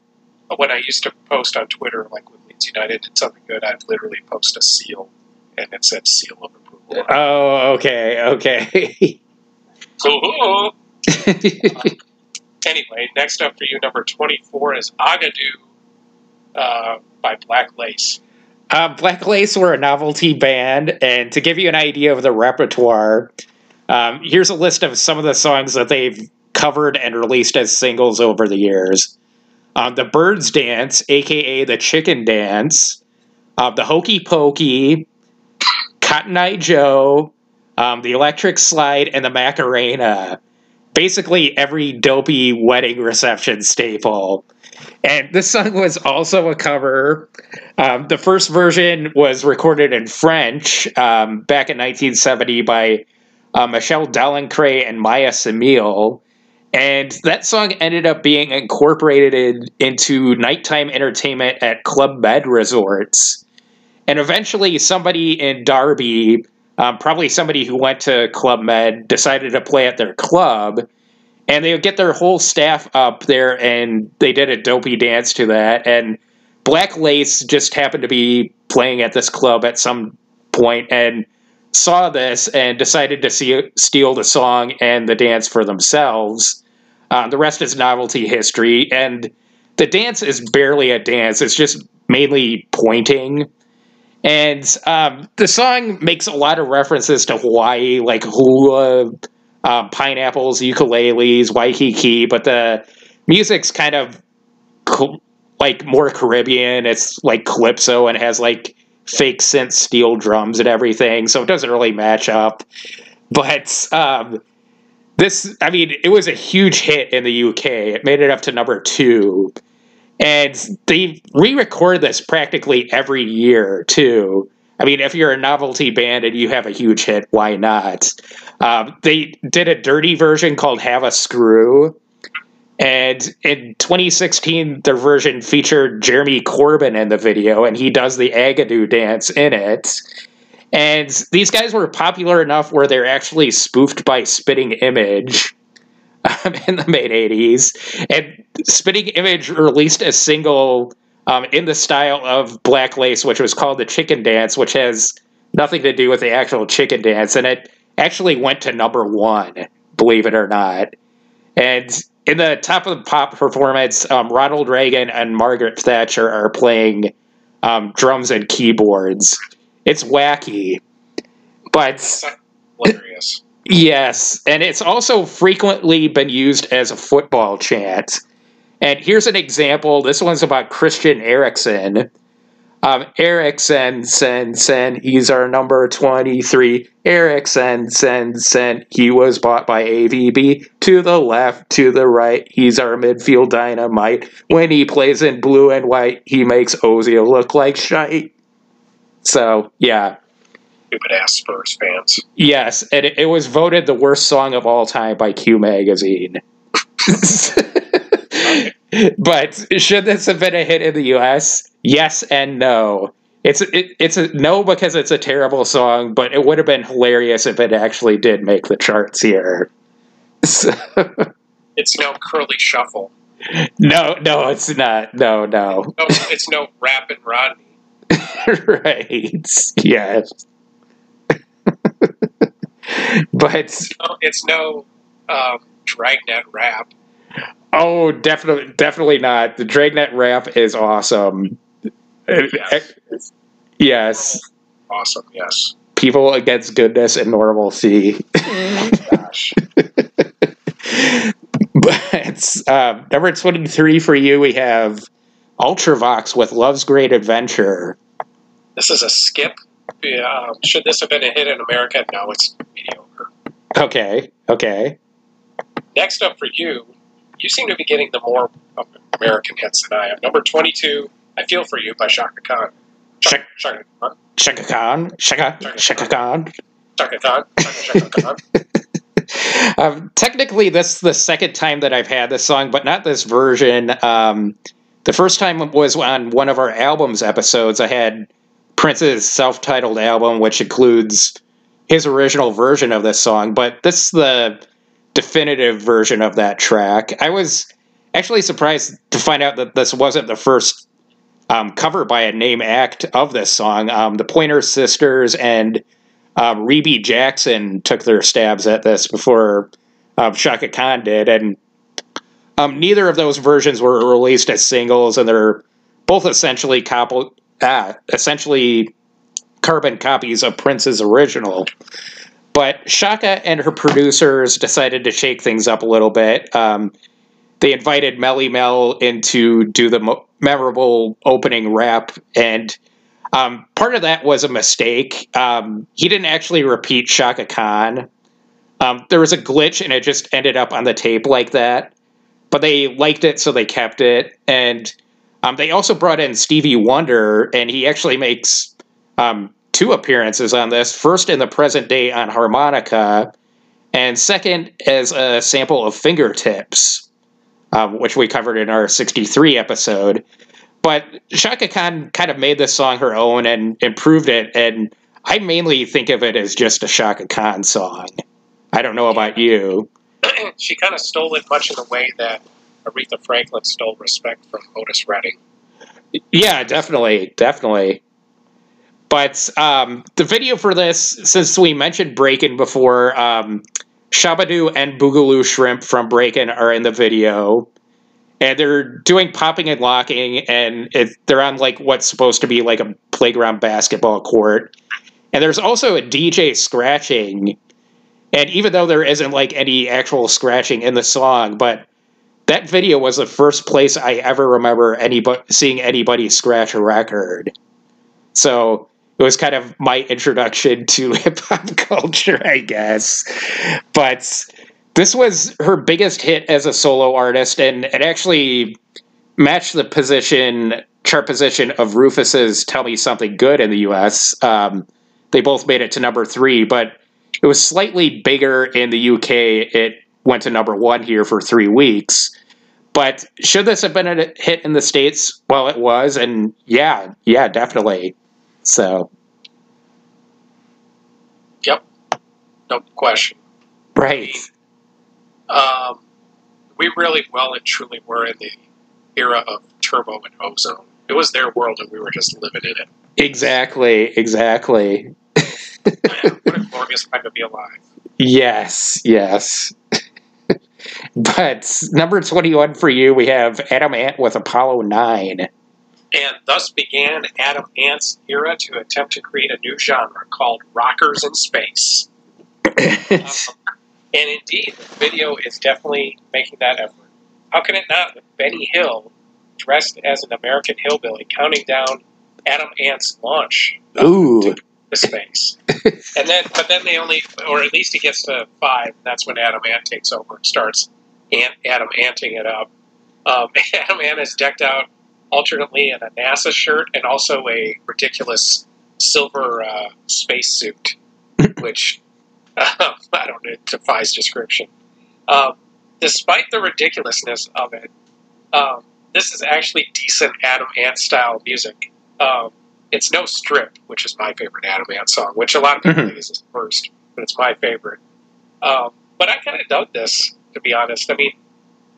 S1: When I used to post on Twitter, like when Leeds United did something good, I'd literally post a seal, and it said seal of approval.
S2: Oh, okay, okay.
S1: Cool. Anyway, next up for you, number 24 is Agadoo uh, by Black Lace.
S2: Uh, Black Lace were a novelty band, and to give you an idea of the repertoire, um, here's a list of some of the songs that they've covered and released as singles over the years. Um, the Birds Dance, aka the Chicken Dance, uh, the Hokey Pokey, Cotton Eye Joe, um, the Electric Slide, and the Macarena. Basically, every dopey wedding reception staple. And this song was also a cover um, the first version was recorded in French um, back in 1970 by uh, Michel Delancray and Maya Samil. And that song ended up being incorporated into nighttime entertainment at Club Med resorts. And eventually, somebody in Darby, um, probably somebody who went to Club Med, decided to play at their club. And they would get their whole staff up there, and they did a dopey dance to that. And Black Lace just happened to be playing at this club at some point and saw this and decided to see, steal the song and the dance for themselves. Uh, the rest is novelty history, and the dance is barely a dance. It's just mainly pointing. And um, the song makes a lot of references to Hawaii, like hula, um, pineapples, ukuleles, Waikiki, but the music's kind of like more Caribbean. It's like calypso and has like fake synth steel drums and everything, so it doesn't really match up. But um, this, I mean, it was a huge hit in the UK. It made it up to number two. And they re record this practically every year, too. I mean, if you're a novelty band and you have a huge hit, why not? Um, they did a dirty version called Have a Screw. And in 2016, their version featured Jeremy Corbyn in the video, and he does the Agadoo dance in it. And these guys were popular enough where they're actually spoofed by Spitting Image um, in the mid 80s. And Spitting Image released a single um, in the style of Black Lace, which was called The Chicken Dance, which has nothing to do with the actual chicken dance. And it actually went to number one, believe it or not. And in the top of the pop performance, um, Ronald Reagan and Margaret Thatcher are playing um, drums and keyboards. It's wacky, but it's hilarious. Yes, and it's also frequently been used as a football chant. And here's an example. This one's about Christian Eriksen. Um, Eriksen, sen, sen, he's our number 23. Eriksen, sen, sen, he was bought by AVB. To the left, to the right, he's our midfield dynamite. When he plays in blue and white, he makes Ozil look like shite. So, yeah.
S1: Stupid ass Spurs fans.
S2: Yes, and it, it was voted the worst song of all time by Q Magazine. but should this have been a hit in the US? Yes and no. It's it, it's a no because it's a terrible song, but it would have been hilarious if it actually did make the charts here.
S1: So. It's no curly shuffle.
S2: No, no, it's not. No, no.
S1: no it's no Rappin' Rodney.
S2: right. Yes. but
S1: it's no, it's no um, Dragnet rap.
S2: Oh, definitely, definitely not. The Dragnet rap is awesome. Yes. yes.
S1: Awesome. Yes.
S2: People against goodness and normalcy. Gosh. but um, number twenty-three for you, we have Ultravox with "Love's Great Adventure."
S1: This is a skip. Yeah, um, should this have been a hit in America? No, it's mediocre.
S2: Okay. Okay.
S1: Next up for you, you seem to be getting the more American hits than I am. Number twenty-two, "I Feel for You" by Chaka Khan.
S2: Chaka Khan. Chaka Khan. Chaka, Chaka Khan.
S1: Chaka Khan. Chaka Khan.
S2: um, technically, this is the second time that I've had this song, but not this version. Um, the first time was on one of our albums episodes. I had Prince's self-titled album, which includes his original version of this song, but this is the definitive version of that track. I was actually surprised to find out that this wasn't the first um, cover by a name act of this song. Um, the Pointer Sisters and um, Rebbie Jackson took their stabs at this before um, Chaka Khan did, and um, neither of those versions were released as singles, and they're both essentially ah, essentially carbon copies of Prince's original. But Chaka and her producers decided to shake things up a little bit. Um, they invited Melle Mel in to do the mo- memorable opening rap, and um, part of that was a mistake. Um, he didn't actually repeat Chaka Khan. Um, there was a glitch, and it just ended up on the tape like that. But they liked it, so they kept it. And um, they also brought in Stevie Wonder, and he actually makes um, two appearances on this. First in the present day on harmonica, and second as a sample of Fingertips, um, which we covered in our 63 episode. But Chaka Khan kind of made this song her own and improved it, and I mainly think of it as just a Chaka Khan song. I don't know about you.
S1: she kind of stole it much in the way that Aretha Franklin stole respect from Otis Redding.
S2: Yeah, definitely, definitely. But um, the video for this, since we mentioned Breakin' before, um, Shabba-Doo and Boogaloo Shrimp from Breakin' are in the video. And they're doing popping and locking, and it, they're on like what's supposed to be like a playground basketball court. And there's also a DJ scratching. And even though there isn't like any actual scratching in the song, but that video was the first place I ever remember anybody seeing anybody scratch a record. So it was kind of my introduction to hip hop culture, I guess. But this was her biggest hit as a solo artist, and it actually matched the position chart position of Rufus's "Tell Me Something Good" in the U.S. Um, they both made it to number three, but it was slightly bigger in the UK. It went to number one here for three weeks. But should this have been a hit in the states? Well, it was, and yeah, yeah, definitely. So,
S1: yep, no question.
S2: Right.
S1: um, we really well and truly were in the era of Turbo and Ozone. It was their world, and we were just living in it.
S2: Exactly. Exactly.
S1: what a glorious time to be alive.
S2: Yes. Yes. but number 21 for you, we have Adam Ant with Apollo 9.
S1: And thus began Adam Ant's era to attempt to create a new genre called Rockers in Space. um, and indeed, the video is definitely making that effort. How can it not with Benny Hill dressed as an American hillbilly counting down Adam Ant's launch
S2: Ooh.
S1: to space? and then, but then they only, or at least he gets to five, and that's when Adam Ant takes over and starts Ant, Adam Anting it up. Um, Adam Ant is decked out alternately in a NASA shirt and also a ridiculous silver uh, spacesuit, which uh, I don't know, defies description. Um, despite the ridiculousness of it, um, this is actually decent Adam Ant style music. Um, it's no strip, which is my favorite Adam Ant song, which a lot of people
S2: Mhm.
S1: think is first, but it's my favorite. Um, but I kind of dug this, to be honest. I mean,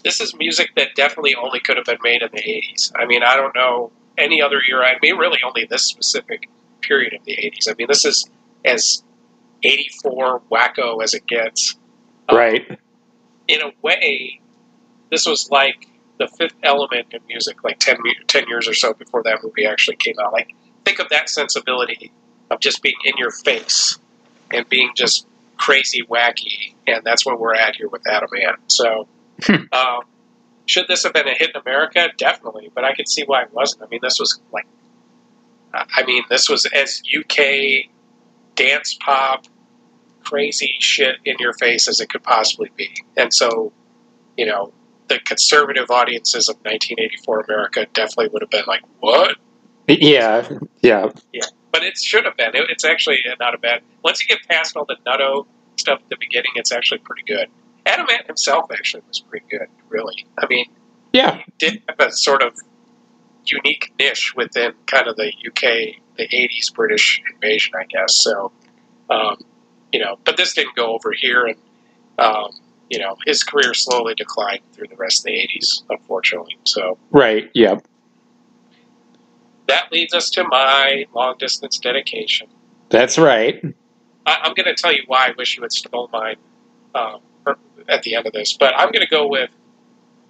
S1: this is music that definitely only could have been made in the 80s. I mean, I don't know any other era. I mean, really only this specific period of the 80s. I mean, this is as 84 wacko as it gets. Um,
S2: Right.
S1: In a way, this was like the fifth element in music, like 10, 10 years or so before that movie actually came out. Like, think of that sensibility of just being in your face and being just crazy wacky. And that's what we're at here with Adam Ant. So. Um, should this have been a hit in America? Definitely, but I could see why it wasn't. I mean, this was like, I mean, this was as UK dance pop, crazy shit in your face as it could possibly be. And so, you know, the conservative audiences of 1984 America definitely would have been like, what?
S2: Yeah. Yeah.
S1: Yeah, But it should have been. It, it's actually not a bad. Once you get past all the nutto stuff at the beginning, it's actually pretty good. Adam Ant himself actually was pretty good, really. I mean,
S2: Yeah.
S1: he did have a sort of unique niche within kind of the UK, the 80s British invasion, I guess. So, um, you know, but this didn't go over here, and, um, you know, his career slowly declined through the rest of the 80s, unfortunately. So
S2: Right. Yeah.
S1: that leads us to my long distance dedication.
S2: That's right.
S1: I, I'm going to tell you why I wish you had stolen mine um, at the end of this, but I'm going to go with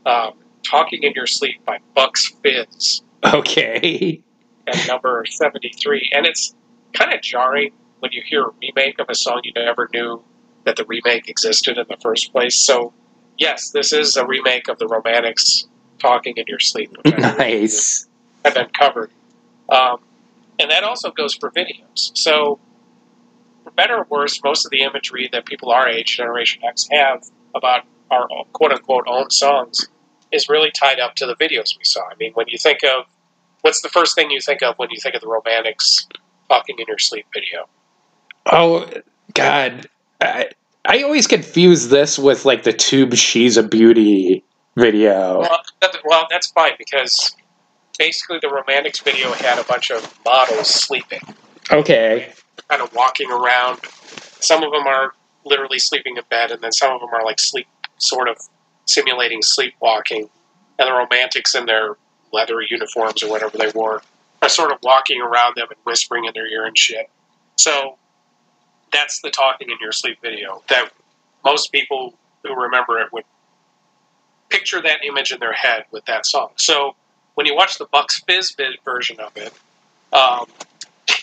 S1: um, Talking in Your Sleep by Bucks Fizz.
S2: Okay.
S1: at number 73. And it's kind of jarring when you hear a remake of a song you never knew that the remake existed in the first place. So, yes, this is a remake of the Romantics Talking in Your Sleep,
S2: Nice.
S1: have been covered. Um, and that also goes for videos. So, better or worse, most of the imagery that people our age, Generation X, have about our quote unquote own songs is really tied up to the videos we saw. I mean, when you think of what's the first thing you think of when you think of the Romantics talking in your sleep video?
S2: Oh God. I, I always confuse this with like the Tube She's a Beauty video.
S1: Well, that, well, that's fine because basically the Romantics video had a bunch of models sleeping,
S2: Okay.
S1: Kind of walking around. Some of them are literally sleeping in bed, and then some of them are like sleep, sort of simulating sleepwalking. And the Romantics in their leather uniforms or whatever they wore are sort of walking around them and whispering in their ear and shit. So that's the talking in your sleep video that most people who remember it would picture that image in their head with that song. So when you watch the Bucks Fizz version of it, um,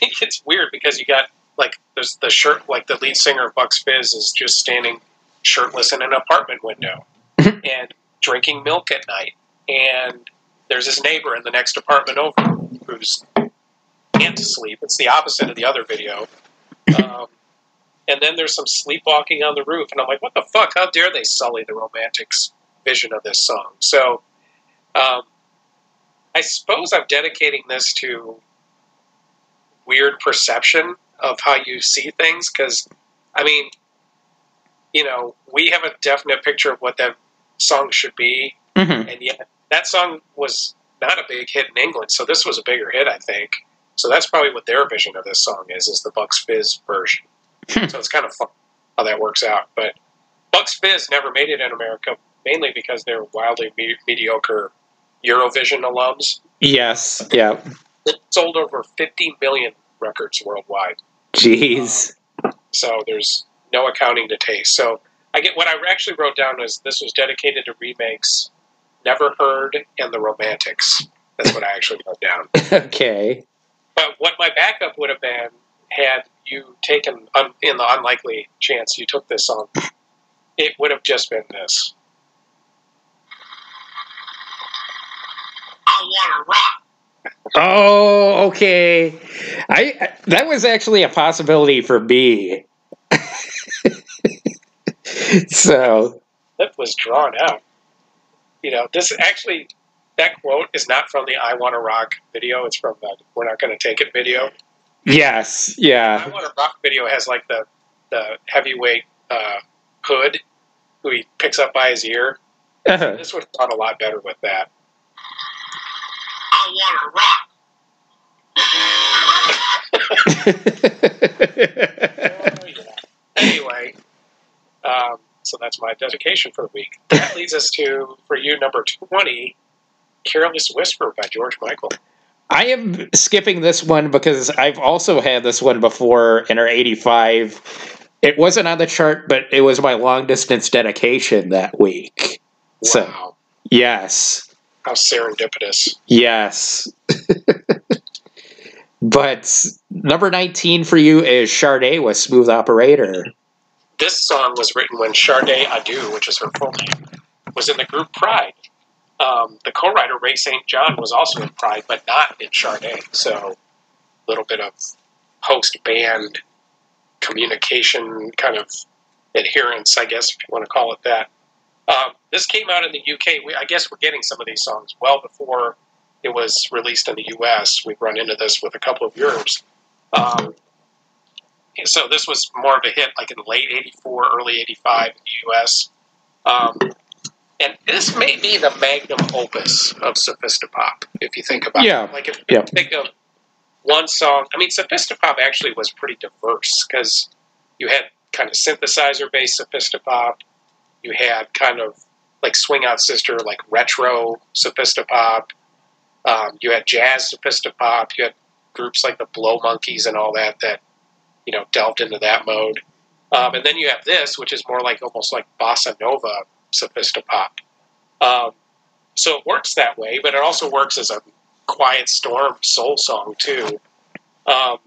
S1: it's weird because you got like there's the shirt like the lead singer of Bucks Fizz is just standing shirtless in an apartment window and drinking milk at night, and there's his neighbor in the next apartment over who's can't sleep. It's the opposite of the other video. Um, and then there's some sleepwalking on the roof, and I'm like, what the fuck? How dare they sully the Romantics' vision of this song? So, um, I suppose I'm dedicating this to weird perception of how you see things, because, I mean, you know, we have a definite picture of what that song should be,
S2: Mhm.
S1: and yet that song was not a big hit in England, so this was a bigger hit, I think. So that's probably what their vision of this song is, is the Bucks Fizz version.
S2: Hmm.
S1: so it's kind of fun how that works out. But Bucks Fizz never made it in America, mainly because they're wildly me- mediocre Eurovision alums.
S2: Yes. Yeah.
S1: It sold over 50 million records worldwide.
S2: Jeez.
S1: Um, so there's no accounting to taste. So I get what I actually wrote down was this was dedicated to remakes Never Heard and the Romantics. That's what I actually wrote down.
S2: okay.
S1: But what my backup would have been had you taken, un, in the unlikely chance you took this song, it would have just been this.
S3: I want to rock.
S2: Oh, okay. I that was actually a possibility for me. so
S1: That was drawn out. You know, this actually, that quote is not from the I Want to Rock video. It's from the We're Not Going to Take It video.
S2: yes, yeah. I.
S1: Want to Rock video has like the, the heavyweight uh, hood who he picks up by his ear.
S2: Uh-huh.
S1: This would have done a lot better with that.
S3: I want to rock.
S1: anyway, um, so that's my dedication for the week. That leads us to, for you, number 20, Careless Whisper by George Michael.
S2: I am skipping this one because I've also had this one before in our 85. It wasn't on the chart, but it was my long distance dedication that week. So- Yes.
S1: How serendipitous.
S2: Yes. but number 19 for you is Sade with Smooth Operator.
S1: This song was written when Sade Adu, which is her full name, was in the group Pride. Um, the co-writer Ray St. John was also in Pride, but not in Sade. So, a little bit of host band communication kind of adherence, I guess, if you want to call it that. Um, this came out in the UK. We, I guess we're getting some of these songs well before it was released in the US. We've run into this with a couple of yours. Um, so this was more of a hit like in late 84, early 85 in the US. Um, and this may be the magnum opus of Sophisti-pop, if you think about
S2: Yeah.
S1: it. Like if you
S2: Yeah.
S1: think of one song, I mean, Sophisti-pop actually was pretty diverse because you had kind of synthesizer based Sophisti-pop, you had kind of like Swing Out Sister, like retro Sophisti-pop, um, you had jazz Sophisti-pop, you had groups like the Blow Monkeys and all that that you know delved into that mode. Um, and then you have this, which is more like almost like bossa nova sophisti-pop. Um, so it works that way, but it also works as a quiet storm soul song too. Um,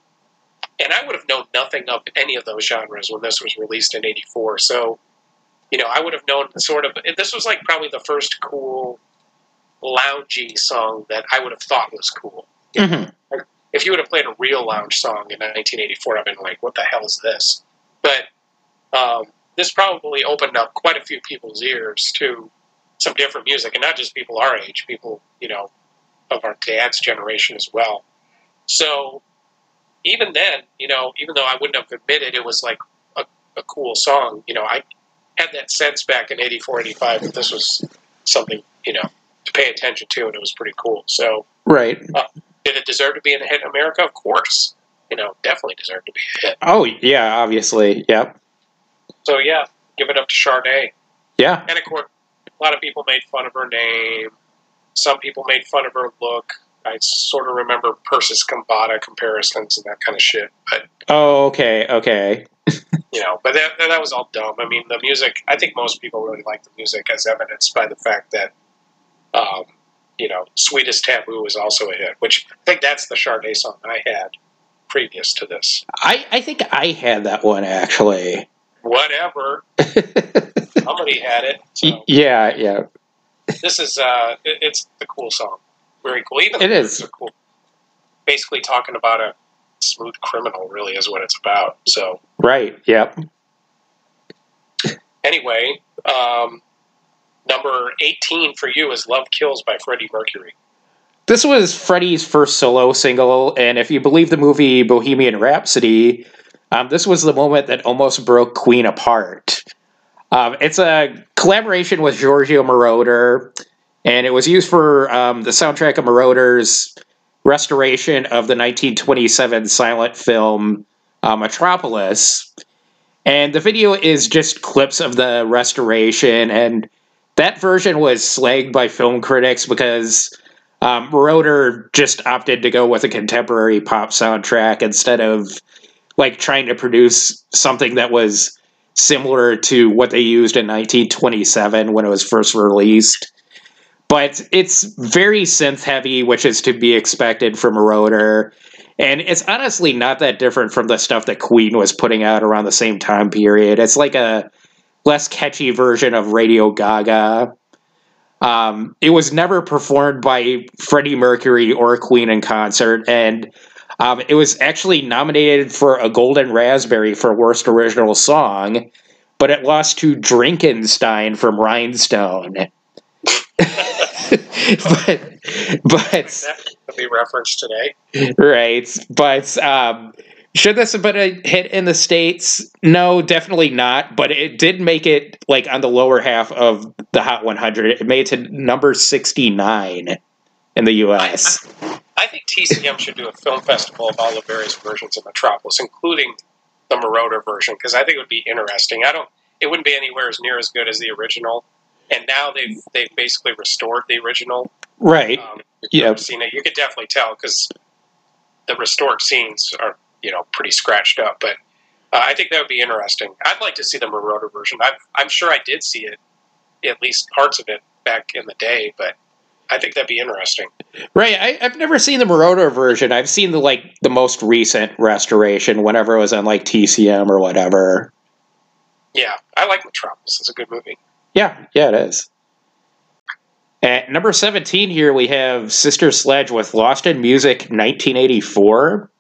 S1: and I would have known nothing of any of those genres when this was released in '84. So, you know, I would have known sort of. This was like probably the first cool loungy song that I would have thought was cool
S2: Mhm.
S1: if you would have played a real lounge song in 1984, I've been like, what the hell is this? But um, this probably opened up quite a few people's ears to some different music, and not just people our age, people, you know, of our dad's generation as well. So even then, you know, even though I wouldn't have admitted it was like a a cool song. You know, I had that sense back in 84, 85 that this was something, you know, to pay attention to, and it was pretty cool. So,
S2: Right.
S1: Uh, did it deserve to be in a hit in America? Of course. You know, definitely deserved to be a hit.
S2: Oh yeah, obviously. Yep.
S1: So, yeah, give it up to Sade.
S2: Yeah.
S1: And of course, a lot of people made fun of her name. Some people made fun of her look. I sort of remember Persis Khambatta comparisons and that kind of shit. But
S2: Oh, okay, okay.
S1: You know, but that, that was all dumb. I mean, the music. I think most people really like the music, as evidenced by the fact that, um, you know, "Sweetest Taboo" was also a hit. Which I think that's the Sade song I had previous to this.
S2: I I think I had that one actually.
S1: Whatever, somebody had it. So
S2: yeah, yeah.
S1: this is uh, it, it's the cool song. Very cool. Even
S2: It is.
S1: cool. Basically, talking about a smooth criminal really is what it's about. So
S2: Right. Yep.
S1: anyway, um, number eighteen for you is "Love Kills" by Freddie Mercury.
S2: This was Freddie's first solo single, and if you believe the movie Bohemian Rhapsody, um, this was the moment that almost broke Queen apart. Um, it's a collaboration with Giorgio Moroder, and it was used for um, the soundtrack of Moroder's restoration of the 1927 silent film uh, Metropolis. And the video is just clips of the restoration, and that version was slagged by film critics because um, Roeder just opted to go with a contemporary pop soundtrack instead of like trying to produce something that was similar to what they used in 1927 when it was first released. But it's very synth heavy, which is to be expected from Roeder. And it's honestly not that different from the stuff that Queen was putting out around the same time period. It's like a less catchy version of Radio Gaga. Um, it was never performed by Freddie Mercury or Queen in concert, and um, it was actually nominated for a Golden Raspberry for Worst Original Song, but it lost to Drinkenstein from Rhinestone. but but
S1: That be referenced today.
S2: right, but um, should this have been a hit in the states? No, definitely not. But it did make it like on the lower half of the Hot 100. It made it to number 69 in the U.S.
S1: I think TCM should do a film festival of all the various versions of Metropolis, including the Moroder version, because I think it would be interesting. I don't. It wouldn't be anywhere as near as good as the original, and now they've they've basically restored the original.
S2: Right.
S1: Um,
S2: Yeah.
S1: never seen it, you could definitely tell because the restored scenes are you know pretty scratched up. But uh, I think that would be interesting. I'd like to see the Moroder version. I'm I'm sure I did see it, at least parts of it back in the day, but. I think that'd be interesting.
S2: Right. I, I've never seen the Moroder version. I've seen the like the most recent restoration whenever it was on like TCM or whatever.
S1: Yeah, I like Metropolis. It's a good movie.
S2: Yeah, yeah, it is. At number 17 here, we have Sister Sledge with Lost in Music 1984.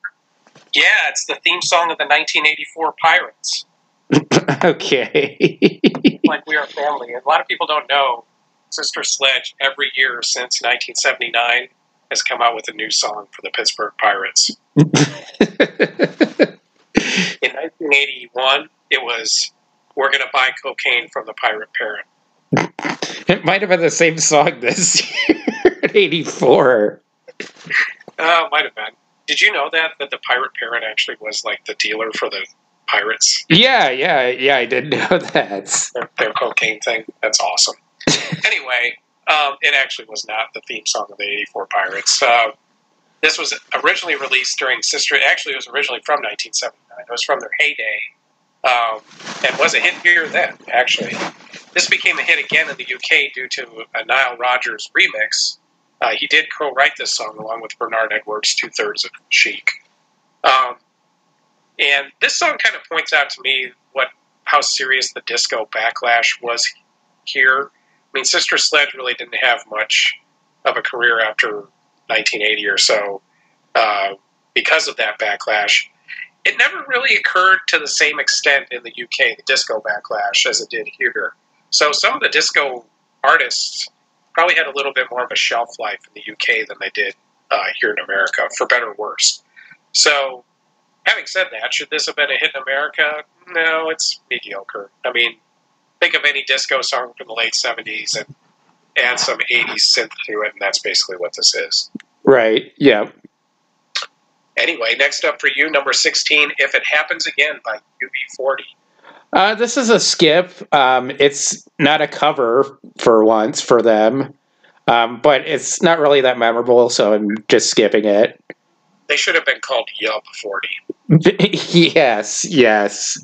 S1: Yeah, it's the theme song of the 1984 Pirates.
S2: okay.
S1: Like We Are Family. A lot of people don't know Sister Sledge every year since 1979 has come out with a new song for the Pittsburgh Pirates. In 1981, it was We're Gonna Buy Cocaine from the Pirate Parrot.
S2: it might have been the same song this year, 84.
S1: Uh, might have been. Did you know that that the Pirate Parrot actually was like the dealer for the pirates?
S2: Yeah, yeah, yeah, I did know that.
S1: Their, their cocaine thing. That's awesome. anyway, um, it actually was not the theme song of the '84 Pirates. Uh, this was originally released during Sister. Actually, it was originally from 1979. It was from their heyday, um, and was a hit here then. Actually, this became a hit again in the UK due to a Nile Rodgers remix. Uh, he did co-write this song along with Bernard Edwards, two thirds of Chic. Um, and this song kind of points out to me what how serious the disco backlash was here. I mean, Sister Sledge really didn't have much of a career after 1980 or so uh, because of that backlash. It never really occurred to the same extent in the UK, the disco backlash, as it did here. So some of the disco artists probably had a little bit more of a shelf life in the UK than they did uh, here in America, for better or worse. So having said that, should this have been a hit in America? No, it's mediocre. I mean, think of any disco song from the late '70s and add some '80s synth to it, and that's basically what this is.
S2: Right. Yeah.
S1: Anyway, next up for you, number 16, If It Happens Again by UB40.
S2: Uh, this is a skip. Um, it's not a cover for once for them, um, but it's not really that memorable, so I'm just skipping it.
S1: They should have been called Yub 40.
S2: yes, yes.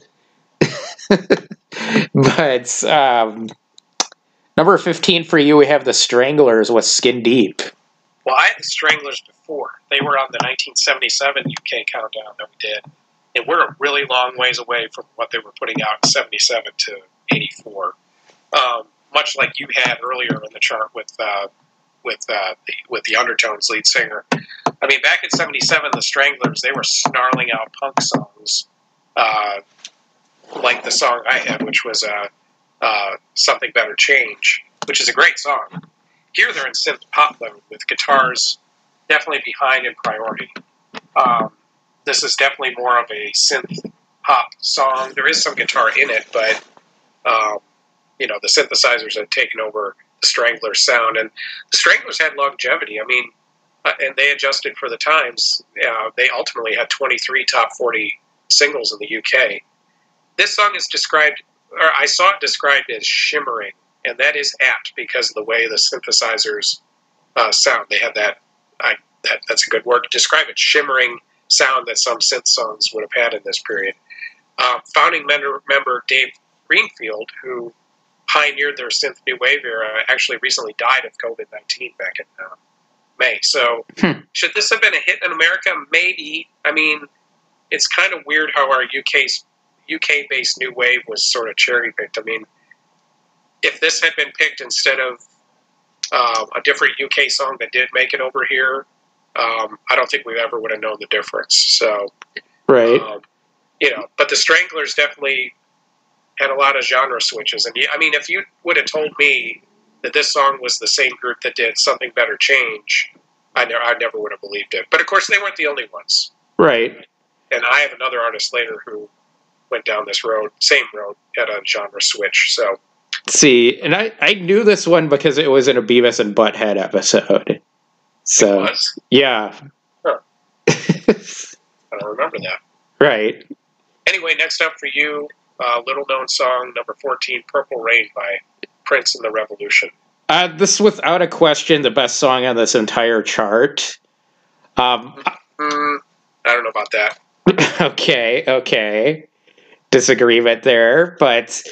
S2: but um, number 15 for you, we have the Stranglers with Skin Deep.
S1: Well, I had the Stranglers before. They were on the 1977 UK countdown that we did. And we're a really long ways away from what they were putting out in 77 to 84. Um, much like you had earlier in the chart with uh, with uh, the, with the Undertones lead singer. I mean, back in '77, the Stranglers they were snarling out punk songs, uh, like the song I had, which was uh, uh, "Something Better Change," which is a great song. Here they're in synth pop mode with guitars definitely behind in priority. Um, this is definitely more of a synth pop song. There is some guitar in it, but um, you know the synthesizers have taken over the Stranglers sound, and the Stranglers had longevity. I mean, uh, and they adjusted for the times. Uh, they ultimately had 23 top 40 singles in the UK. This song is described, or I saw it described as shimmering, and that is apt because of the way the synthesizers uh, sound. They have that, I, that, that's a good word to describe it, shimmering sound that some synth songs would have had in this period. Uh, founding member, member Dave Greenfield, who pioneered their synth new wave era, actually recently died of COVID 19 back in uh, May. So,
S2: Hmm.
S1: should this have been a hit in America? Maybe. I mean, it's kind of weird how our UK UK based new wave was sort of cherry picked. I mean, if this had been picked instead of uh, a different UK song that did make it over here, um, I don't think we ever would have known the difference. So,
S2: Right.
S1: um, you know, but the Stranglers definitely had a lot of genre switches. And I mean, if you would have told me that this song was the same group that did something better, change, I, ne- I never would have believed it. But of course, they weren't the only ones.
S2: Right.
S1: And I have another artist later who went down this road, same road, had a genre switch. So
S2: See, and I, I knew this one because it was in a Beavis and Butthead episode. So, yeah.
S1: Huh. I don't remember that.
S2: right.
S1: Anyway, next up for you, uh, little known song number 14, Purple Rain by Prince and the Revolution.
S2: Uh, this, without a question, the best song on this entire chart. Um,
S1: Mm, I don't know about that.
S2: okay, okay. Disagreement there, but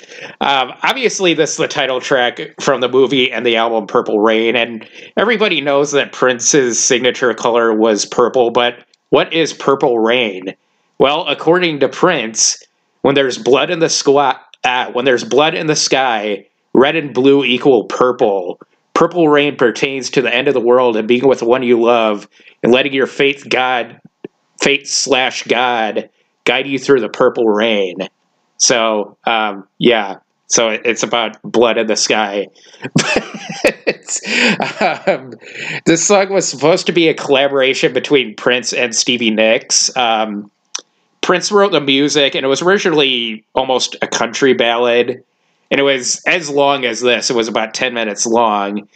S2: um, obviously, this is the title track from the movie and the album Purple Rain, and everybody knows that Prince's signature color was purple. But what is Purple Rain? Well, according to Prince, when there's blood in the sky, uh, when there's blood in the sky, red and blue equal purple. Purple rain pertains to the end of the world and being with the one you love and letting your faith God, fate slash God, guide you through the purple rain. So, um, yeah. So it's about blood in the sky. Um, this song was supposed to be a collaboration between Prince and Stevie Nicks. Um, Prince wrote the music, and it was originally almost a country ballad. And it was as long as this. It was about 10 minutes long.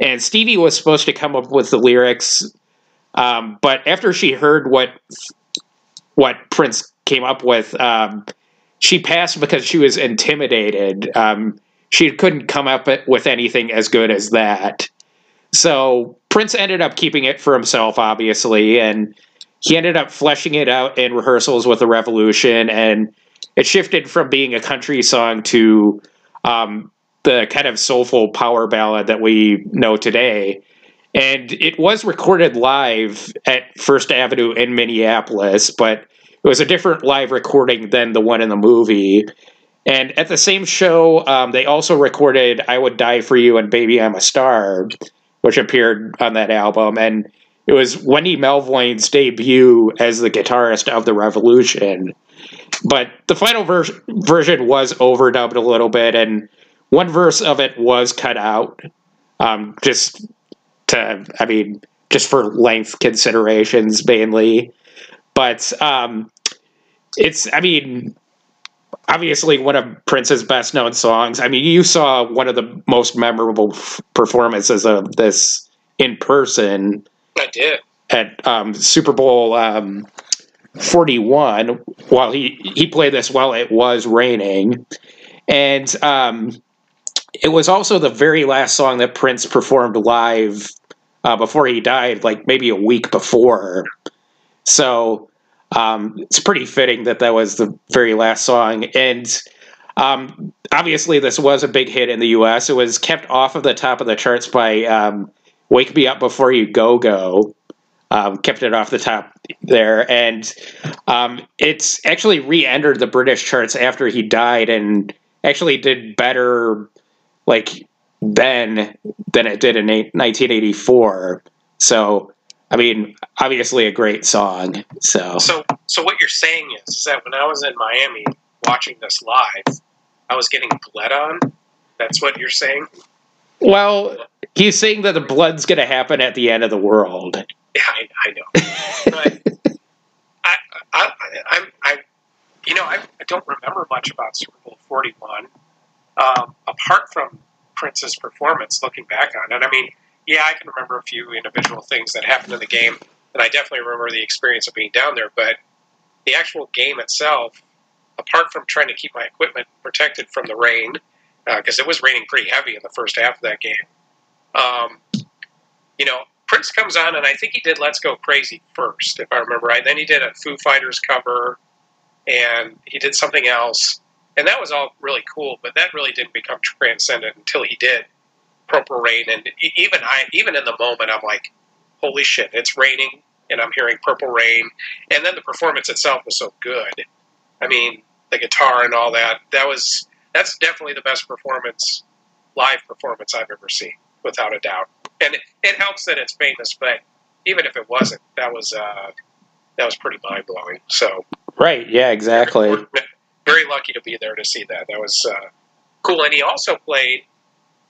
S2: And Stevie was supposed to come up with the lyrics. Um, but after she heard what what Prince came up with, um, she passed because she was intimidated. Um, she couldn't come up with anything as good as that. So Prince ended up keeping it for himself, obviously, and he ended up fleshing it out in rehearsals with the Revolution, and it shifted from being a country song to um, the kind of soulful power ballad that we know today. And it was recorded live at First Avenue in Minneapolis, but it was a different live recording than the one in the movie. And at the same show, um, they also recorded I Would Die for You and Baby I'm a Star, which appeared on that album. And it was Wendy Melvoin's debut as the guitarist of the Revolution. But the final ver- version was overdubbed a little bit, and one verse of it was cut out, um, just to, I mean, just for length considerations mainly. But um, it's I mean obviously one of Prince's best known songs. I mean, you saw one of the most memorable f- performances of this in person
S1: I did.
S2: at um, Super Bowl um, 41 while he he played this while it was raining and um, it was also the very last song that Prince performed live uh, before he died like maybe a week before so um, it's pretty fitting that that was the very last song. And um, obviously this was a big hit in the US it was kept off of the top of the charts by um, Wake Me Up Before You Go Go um, kept it off the top there, and um, it's actually re-entered the British charts after he died, and actually did better like then than it did in 1984. So, I mean, obviously a great song. So,
S1: So, so what you're saying is, is that when I was in Miami watching this live, I was getting bled on. That's what you're saying.
S2: well, he's saying that the blood's going to happen at the end of the world.
S1: Yeah, I, I know. But I, I, I, I, you know, I, I don't remember much about Super Bowl 41, um, apart from Prince's performance. Looking back on it, I mean, yeah, I can remember a few individual things that happened in the game, and I definitely remember the experience of being down there. But the actual game itself, apart from trying to keep my equipment protected from the rain, because it was raining pretty heavy in the first half of that game. Um, you know, Prince comes on, and I think he did "Let's Go Crazy" first, if I remember right. Then he did a Foo Fighters cover, and he did something else, and that was all really cool. But that really didn't become transcendent until he did "Purple Rain." And even I, even in the moment, I'm like, "Holy shit, it's raining!" And I'm hearing "Purple Rain," and then the performance itself was so good. I mean, the guitar and all that. That was that's definitely the best performance, live performance I've ever seen, without a doubt. And it, it helps that it's famous, but even if it wasn't, that was uh, that was pretty mind blowing. So
S2: Right? Yeah, exactly.
S1: we're very lucky to be there to see that. That was uh, cool. And he also played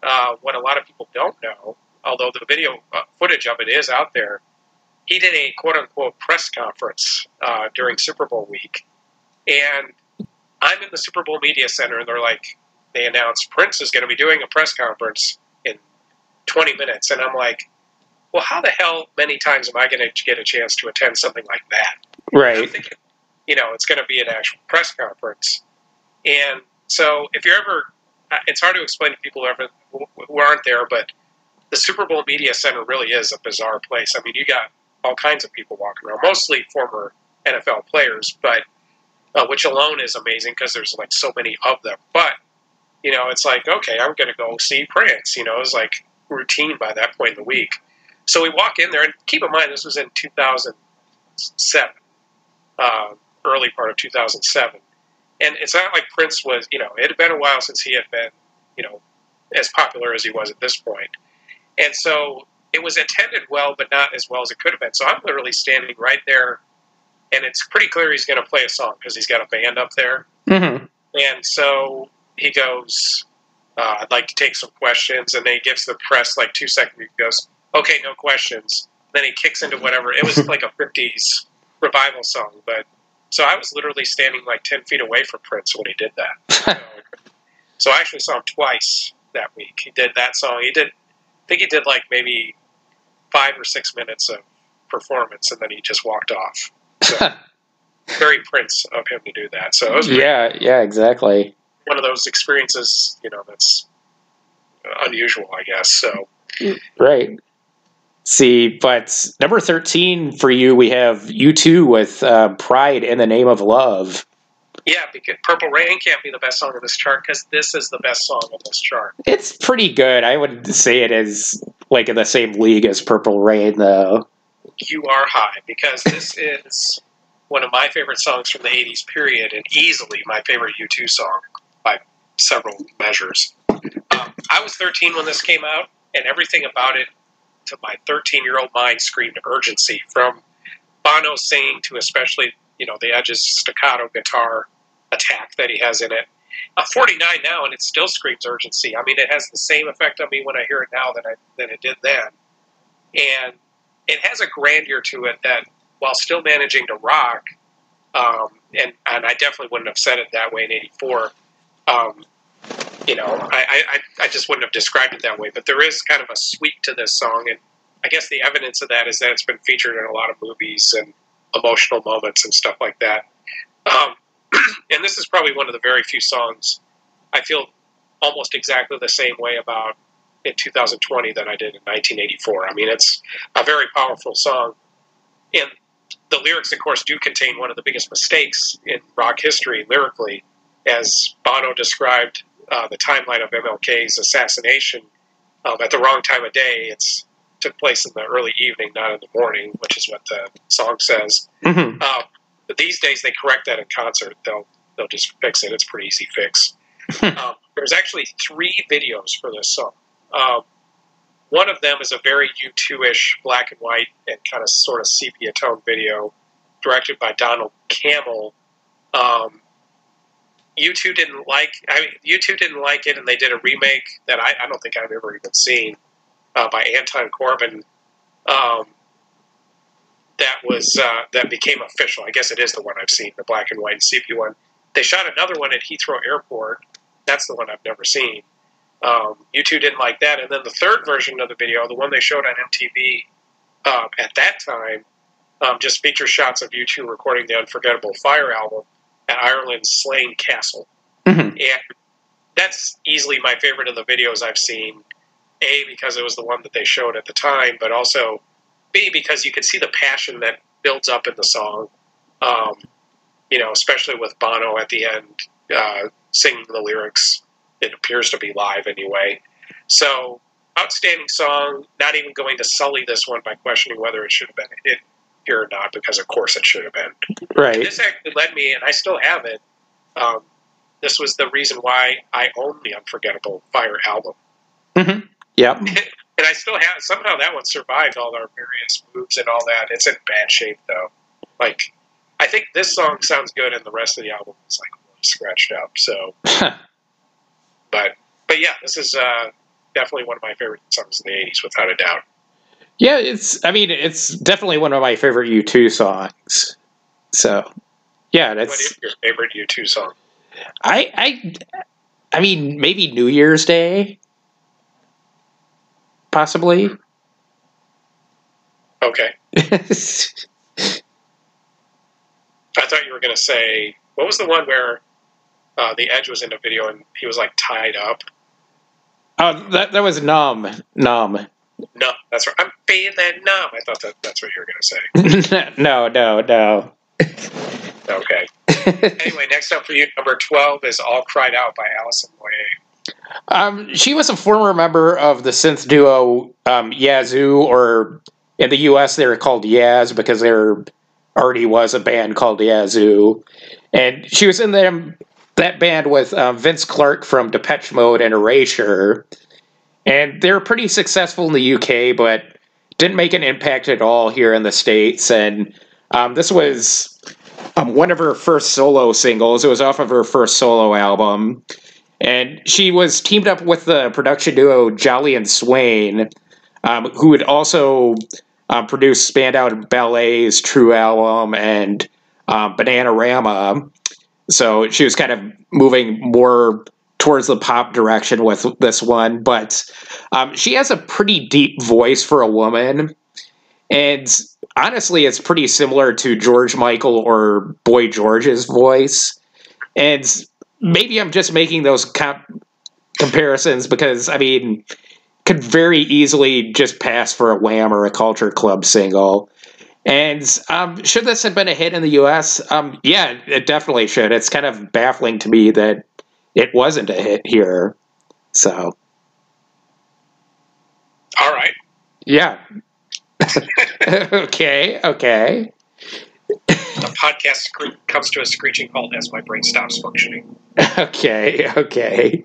S1: uh, what a lot of people don't know, although the video uh, footage of it is out there. He did a quote unquote press conference uh, during Super Bowl week, and I'm in the Super Bowl media center, and they're like, they announced Prince is going to be doing a press conference in 20 minutes, and I'm like, well, how the hell many times am I going to get a chance to attend something like that?
S2: Right.
S1: thinking, you know, it's going to be an actual press conference. And so if you're ever, it's hard to explain to people who, ever, who aren't there, but the Super Bowl Media Center really is a bizarre place. I mean, you got all kinds of people walking around, mostly former NFL players, but uh, which alone is amazing because there's like so many of them. But you know, it's like okay, I'm going to go see Prince. You know, it's like routine by that point in the week. So we walk in there, and keep in mind this was in 2007, uh, early part of 2007, and it's not like Prince was. You know, it had been a while since he had been, you know, as popular as he was at this point. and so it was attended well, but not as well as it could have been. So I'm literally standing right there, and it's pretty clear he's going to play a song because he's got a band up there.
S2: hmm
S1: And so he goes, uh, I'd like to take some questions. And then he gives the press like two seconds. He goes, okay, no questions. Then he kicks into whatever. It was like a 50s revival song. But so I was literally standing like 10 feet away from Prince when he did that. So, so I actually saw him twice that week. He did that song. He did, I think he did like maybe five or six minutes of performance and then he just walked off. So very Prince of him to do that. So it was
S2: yeah, yeah, exactly.
S1: one of those experiences, you know, that's unusual, I guess. So
S2: Right. See, but number 13 for you, we have U2 with uh, Pride in the Name of Love.
S1: yeah, because Purple Rain can't be the best song on this chart because this is the best song on this chart.
S2: It's pretty good. I would say it is like in the same league as Purple Rain, though.
S1: You are high because this is one of my favorite songs from the '80s period, and easily my favorite U2 song by several measures. Um, I was 13 when this came out, and everything about it to my 13 year old mind screamed urgency from Bono singing to especially, you know, the Edge's staccato guitar attack that he has in it. I'm 49 now, and it still screams urgency. I mean, it has the same effect on me when I hear it now that I it did then, and it has a grandeur to it that, while still managing to rock, um, and and I definitely wouldn't have said it that way in '84. Um, you know, I, I I just wouldn't have described it that way. But there is kind of a sweep to this song, and I guess the evidence of that is that it's been featured in a lot of movies and emotional moments and stuff like that. Um, and this is probably one of the very few songs I feel almost exactly the same way about in 2020 that I did in 1984. I mean, it's a very powerful song, and the lyrics, of course, do contain one of the biggest mistakes in rock history lyrically, as Bono described uh, the timeline of MLK's assassination um, at the wrong time of day. It's took place in the early evening, not in the morning, which is what the song says.
S2: Mhm.
S1: Um, but these days they correct that in concert. They'll they'll just fix it. It's a pretty easy fix. um, there's actually three videos for this song. Um, one of them is a very U2-ish black and white and kind of sort of sepia tone video, directed by Donald Cammell. Um, U2 didn't like. I mean, U2 didn't like it, and they did a remake that I, I don't think I've ever even seen uh, by Anton Corbijn. Um, that was uh, that became official. I guess it is the one I've seen, the black and white sepia one. They shot another one at Heathrow Airport. That's the one I've never seen. Um, U2 didn't like that, and then the third version of the video, the one they showed on MTV um, at that time, um, just features shots of U2 recording the Unforgettable Fire album at Ireland's Slane Castle,
S2: Mhm.
S1: and that's easily my favorite of the videos I've seen. A because it was the one that they showed at the time, but also B because you can see the passion that builds up in the song. Um, you know, especially with Bono at the end uh, singing the lyrics. It appears to be live anyway. So, outstanding song. Not even going to sully this one by questioning whether it should have been a hit here or not, because of course it should have been.
S2: Right.
S1: This actually led me, and I still have it. Um, this was the reason why I own the Unforgettable Fire album.
S2: Yep.
S1: And I still have somehow that one survived all our various moves and all that. It's in bad shape though. Like I think this song sounds good and the rest of the album is like really scratched up. So but but yeah, this is uh, definitely one of my favorite songs in the eighties without a doubt.
S2: Yeah, it's. I mean, it's definitely one of my favorite U2 songs. So, yeah, that's.
S1: What is your favorite U2 song?
S2: I. I. I mean, maybe New Year's Day. Possibly.
S1: Okay. I thought you were gonna say what was the one where uh, the Edge was in a video and he was like tied up?
S2: oh, that that was numb. Numb.
S1: No, that's right. I'm feeling numb. I thought that that's what you were gonna say.
S2: no, no, no.
S1: Okay. anyway, next up for you, number 12 is All Cried Out by Alison Moyet.
S2: Um, she was a former member of the synth duo um, Yazoo, or in the U.S. they were called Yaz because there already was a band called Yazoo, and she was in them that band with um, Vince Clarke from Depeche Mode and Erasure, and they were pretty successful in the UK, but didn't make an impact at all here in the states. And um, this was um, one of her first solo singles. It was off of her first solo album. And she was teamed up with the production duo Jolly and Swain, um, who would also um, produce Spandau Ballet's True album and um, Bananarama. So she was kind of moving more towards the pop direction with this one. But um, she has a pretty deep voice for a woman. And honestly, it's pretty similar to George Michael or Boy George's voice. And maybe I'm just making those comp- comparisons because I mean, could very easily just pass for a Wham or a Culture Club single. And um, should this have been a hit in the U.S.? Um, yeah, it definitely should. It's kind of baffling to me that it wasn't a hit here. So
S1: All right.
S2: yeah. okay. Okay.
S1: The podcast scre- comes to a screeching halt as my brain stops functioning.
S2: Okay, okay.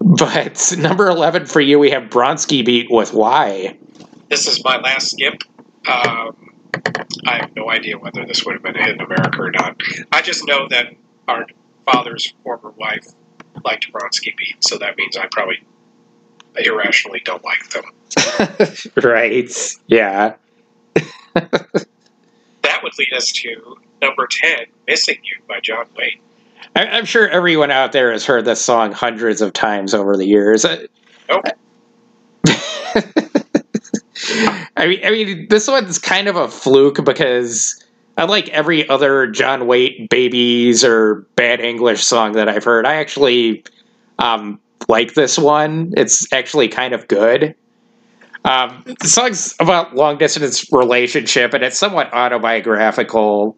S2: But number 11 for you, we have Bronski Beat with Why.
S1: This is my last skip. Um, I have no idea whether this would have been a hit in America or not. I just know that our father's former wife liked Bronski Beat, so that means I probably irrationally don't like them.
S2: right. Yeah.
S1: That would lead us to number 10, Missing You by John Waite.
S2: I, I'm sure everyone out there has heard this song hundreds of times over the years.
S1: Nope.
S2: I mean, I mean, this one's kind of a fluke because unlike every other John Waite "Babys" or Bad English song that I've heard, I actually um, like this one. It's actually kind of good. Um, the song's about long distance relationship, and it's somewhat autobiographical.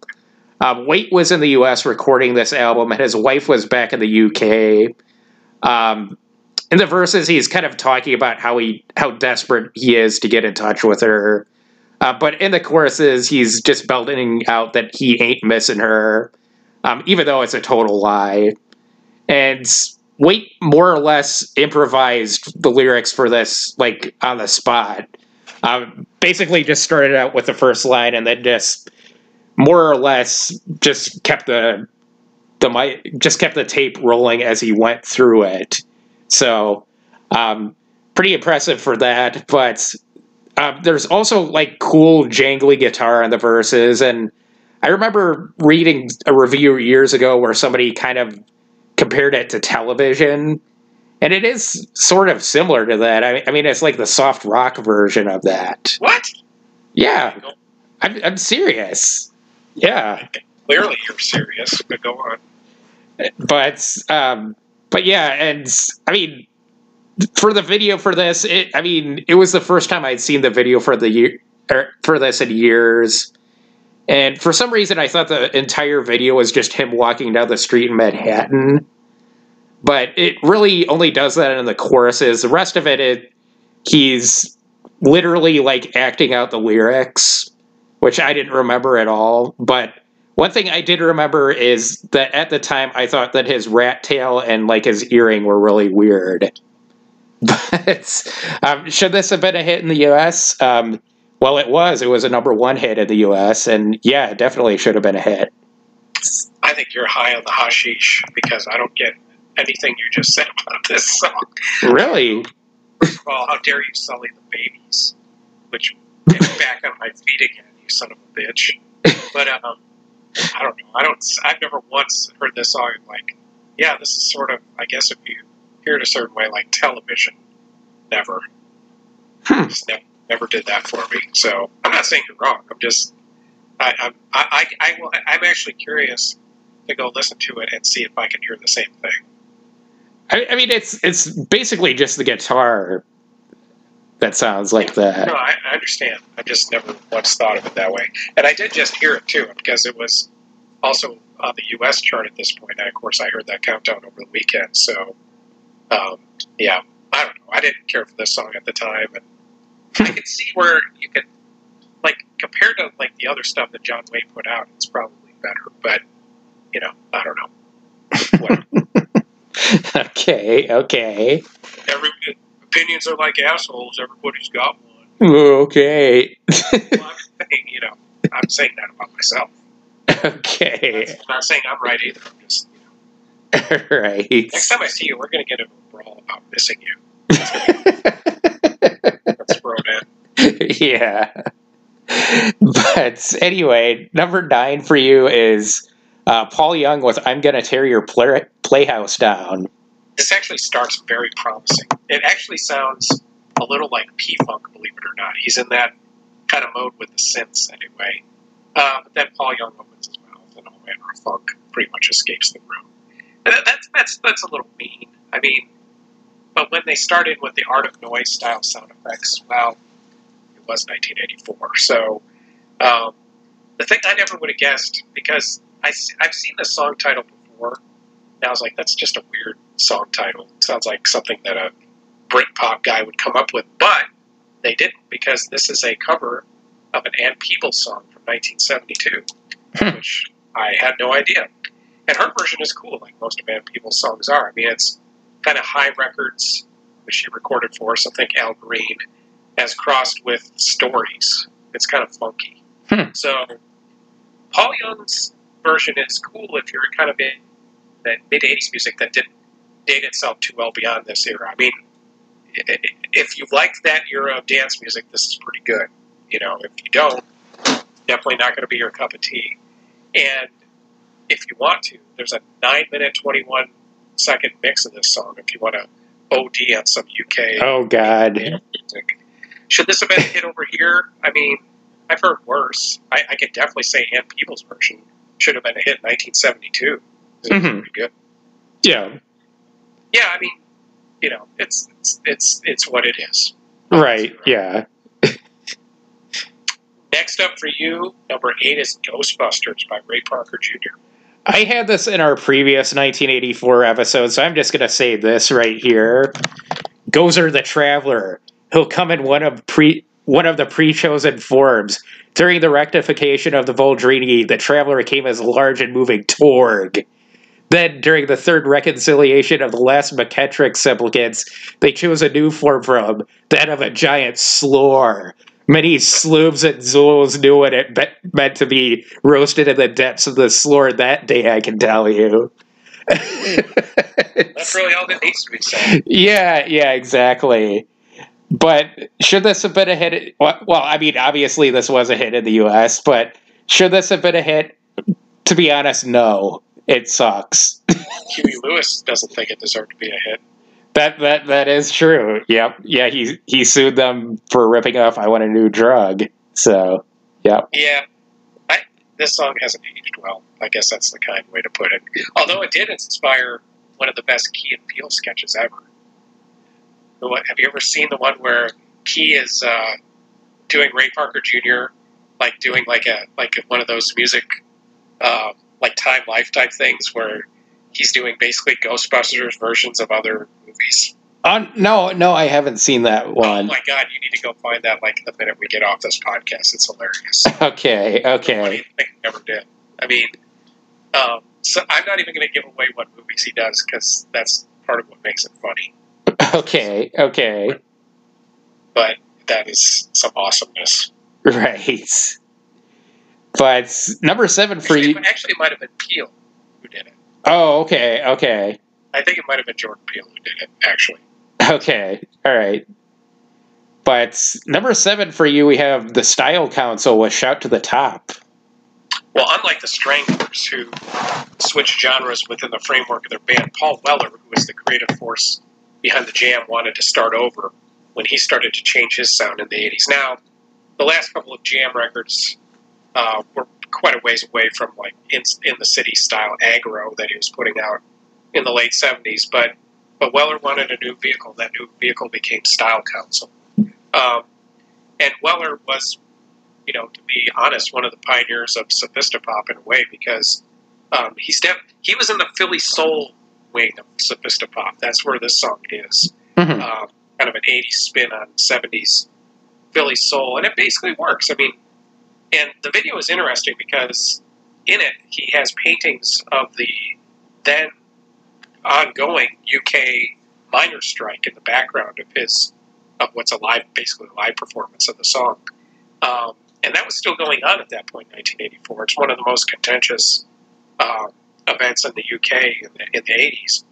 S2: Um, Waite was in the U.S. recording this album, and his wife was back in the U.K. Um, in the verses, he's kind of talking about how he how desperate he is to get in touch with her. Uh, but in the choruses, he's just belting out that he ain't missing her, um, even though it's a total lie. And Waite more or less improvised the lyrics for this, like on the spot. Um, basically, just started out with the first line and then just more or less just kept the the just kept the tape rolling as he went through it. So, um, pretty impressive for that. But um, there's also like cool jangly guitar in the verses, and I remember reading a review years ago where somebody kind of compared it to television, and it is sort of similar to that. I, I mean, it's like the soft rock version of that.
S1: What?
S2: Yeah, I'm, I'm serious. Yeah,
S1: Clearly, you're serious, but go on.
S2: but um, but yeah, and I mean, for the video for this, it I mean, it was the first time I'd seen the video for the year er, for this in years. And for some reason, I thought the entire video was just him walking down the street in Manhattan. But it really only does that in the choruses. The rest of it, it he's literally like acting out the lyrics, which I didn't remember at all. But one thing I did remember is that at the time I thought that his rat tail and like his earring were really weird. But um, should this have been a hit in the U.S.? Um, well, it was. It was a number one hit in the U.S. and yeah, it definitely should have been a hit.
S1: I think you're high on the hashish because I don't get anything you just said about this song.
S2: Really?
S1: well, how dare you sully the Babys? Which get back on my feet again, you son of a bitch. But um, I don't know. I don't. I've never once heard this song like, yeah, this is sort of. I guess if you it a certain way, like television, never.
S2: Hmm.
S1: Just never, never did that for me. So I'm not saying you're wrong. I'm just. I, I'm. I. I. I will, I'm actually curious to go listen to it and see if I can hear the same thing.
S2: I, I mean, it's it's basically just the guitar that sounds like that.
S1: No, I, I understand. I just never once thought of it that way. And I did just hear it too, because it was also on the U.S. chart at this point. And of course, I heard that countdown over the weekend. So, um, yeah, I don't know. I didn't care for this song at the time, and I can see where you could, like, compared to like the other stuff that John Waite put out, it's probably better. But you know, I don't know.
S2: Okay, okay,
S1: Every opinions are like assholes. Everybody's got one.
S2: okay,
S1: Well, I'm saying, you know, I'm saying that about myself.
S2: okay.
S1: I'm not saying I'm right either. I'm just,
S2: right.
S1: next time I see you, we're going to get a brawl about missing you. It in.
S2: yeah. But anyway, number nine for you is uh, Paul Young with "I'm Gonna Tear Your Play- Playhouse Down."
S1: This actually starts very promising. It actually sounds a little like P Funk, believe it or not. He's in that kind of mode with the synths anyway. Uh, but then Paul Young opens his mouth and all manner of funk pretty much escapes the room. That's that's that's a little mean. I mean, but when they started with the Art of Noise style sound effects, well, it was 1984. So um, the thing I never would have guessed because I, I've seen the song title before. And I was like, that's just a weird song title. It sounds like something that a Britpop guy would come up with. But they didn't because this is a cover of an Ann Peebles song from 1972,
S2: Hmm.
S1: which I had no idea. And her version is cool, like most of Ann Peebles' songs are. I mean, it's kind of Hi Records, which she recorded for us. I think Al Green has crossed with stories. It's kind of funky.
S2: Hmm.
S1: So Paul Young's version is cool if you're kind of in that mid '80s music that didn't date itself too well beyond this era. I mean, if you liked that era of dance music, this is pretty good. You know, if you don't, definitely not going to be your cup of tea. And if you want to, there's a nine minute, 21 second mix of this song if you want to OD on some UK
S2: Oh God.
S1: music. Should this have been a hit over here? I mean, I've heard worse. I, I could definitely say Ann Peebles' version should have been a hit in 1972. It was
S2: Mhm.
S1: pretty good.
S2: Yeah.
S1: Yeah, I mean, you know, it's it's it's, it's what it is.
S2: Right. Yeah.
S1: Next up for you, number eight is Ghostbusters by Ray Parker Jr.
S2: I had this in our previous 1984 episode, so I'm just going to say this right here. Gozer the Traveler. He'll come in one of pre one of the pre-chosen forms. During the rectification of the Vuldronaii, the Traveler came as a large and moving Torb. Then, during the third reconciliation of the last Meketrex supplicants, they chose a new form for him, that of a giant slore. Many sloobs and Zuuls knew what it be- meant to be roasted in the depths of the slore that day, I can tell you.
S1: That's really all that needs to be said.
S2: yeah, yeah, exactly. But should this have been a hit? Well, well, I mean, obviously this was a hit in the U.S., but should this have been a hit? To be honest, no. It sucks.
S1: Huey Lewis doesn't think it deserved to be a hit.
S2: That that that is true. Yep. Yeah, he he sued them for ripping off "I Want a New Drug." So, yep.
S1: Yeah, I, this song hasn't aged well. I guess that's the kind way to put it. Although it did inspire one of the best Key and Peele sketches ever. One- Have you ever seen the one where Key is uh, doing Ray Parker Jr. like doing like a like one of those music uh, like Time Life type things where he's doing basically Ghostbusters versions of other movies.
S2: Uh, no, no, I haven't seen that
S1: Oh
S2: one.
S1: my god, you need to go find that like the minute we get off this podcast. It's hilarious.
S2: Okay, okay,
S1: thing he ever did. I mean, um, so I'm not even going to give away what movies he does because that's part of what makes it funny.
S2: okay, okay.
S1: But that is some awesomeness.
S2: Right. But number seven for
S1: Actually,
S2: you.
S1: actually, it might have been Peele who did it.
S2: Oh, okay, okay,
S1: I think it might have been Jordan Peele who did it. Actually,
S2: okay. All right. But number seven for you, we have the Style Council with "Shout to the Top."
S1: well, unlike the Stranglers who switched genres within the framework of their band, Paul Weller, who was the creative force behind the Jam, wanted to start over when he started to change his sound in the '80s. Now, the last couple of Jam records uh, were quite a ways away from like in, in the city style aggro that he was putting out in the late '70s. But but Weller wanted a new vehicle. That new vehicle became Style Council, um, and Weller was, you know, to be honest, one of the pioneers of Sophisti-pop in a way because um, he stepped. He was in the Philly soul wing of Sophisti-pop. That's where this song is
S2: Mhm.
S1: um, kind of an 80s spin on 70s Philly soul, and it basically works. I mean, and the video is interesting because in it he has paintings of the then ongoing UK miners' strike in the background of his of what's a live, basically a live performance of the song, um, and that was still going on at that point, 1984. It's one of the most contentious um, events in the UK in the, in the 80s.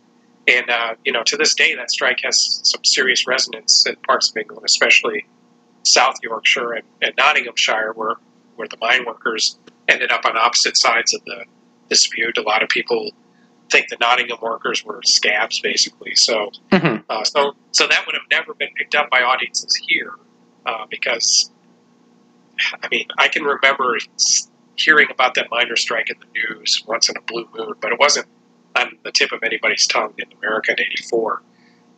S1: And uh, you know, to this day, that strike has some serious resonance in parts of England, especially South Yorkshire and, and Nottinghamshire, where where the mine workers ended up on opposite sides of the dispute. A lot of people think the Nottingham workers were scabs, basically. So,
S2: Mhm.
S1: uh, so, so that would have never been picked up by audiences here, uh, because I mean, I can remember hearing about that miner strike in the news once in a blue moon, but it wasn't on the tip of anybody's tongue in America in '84.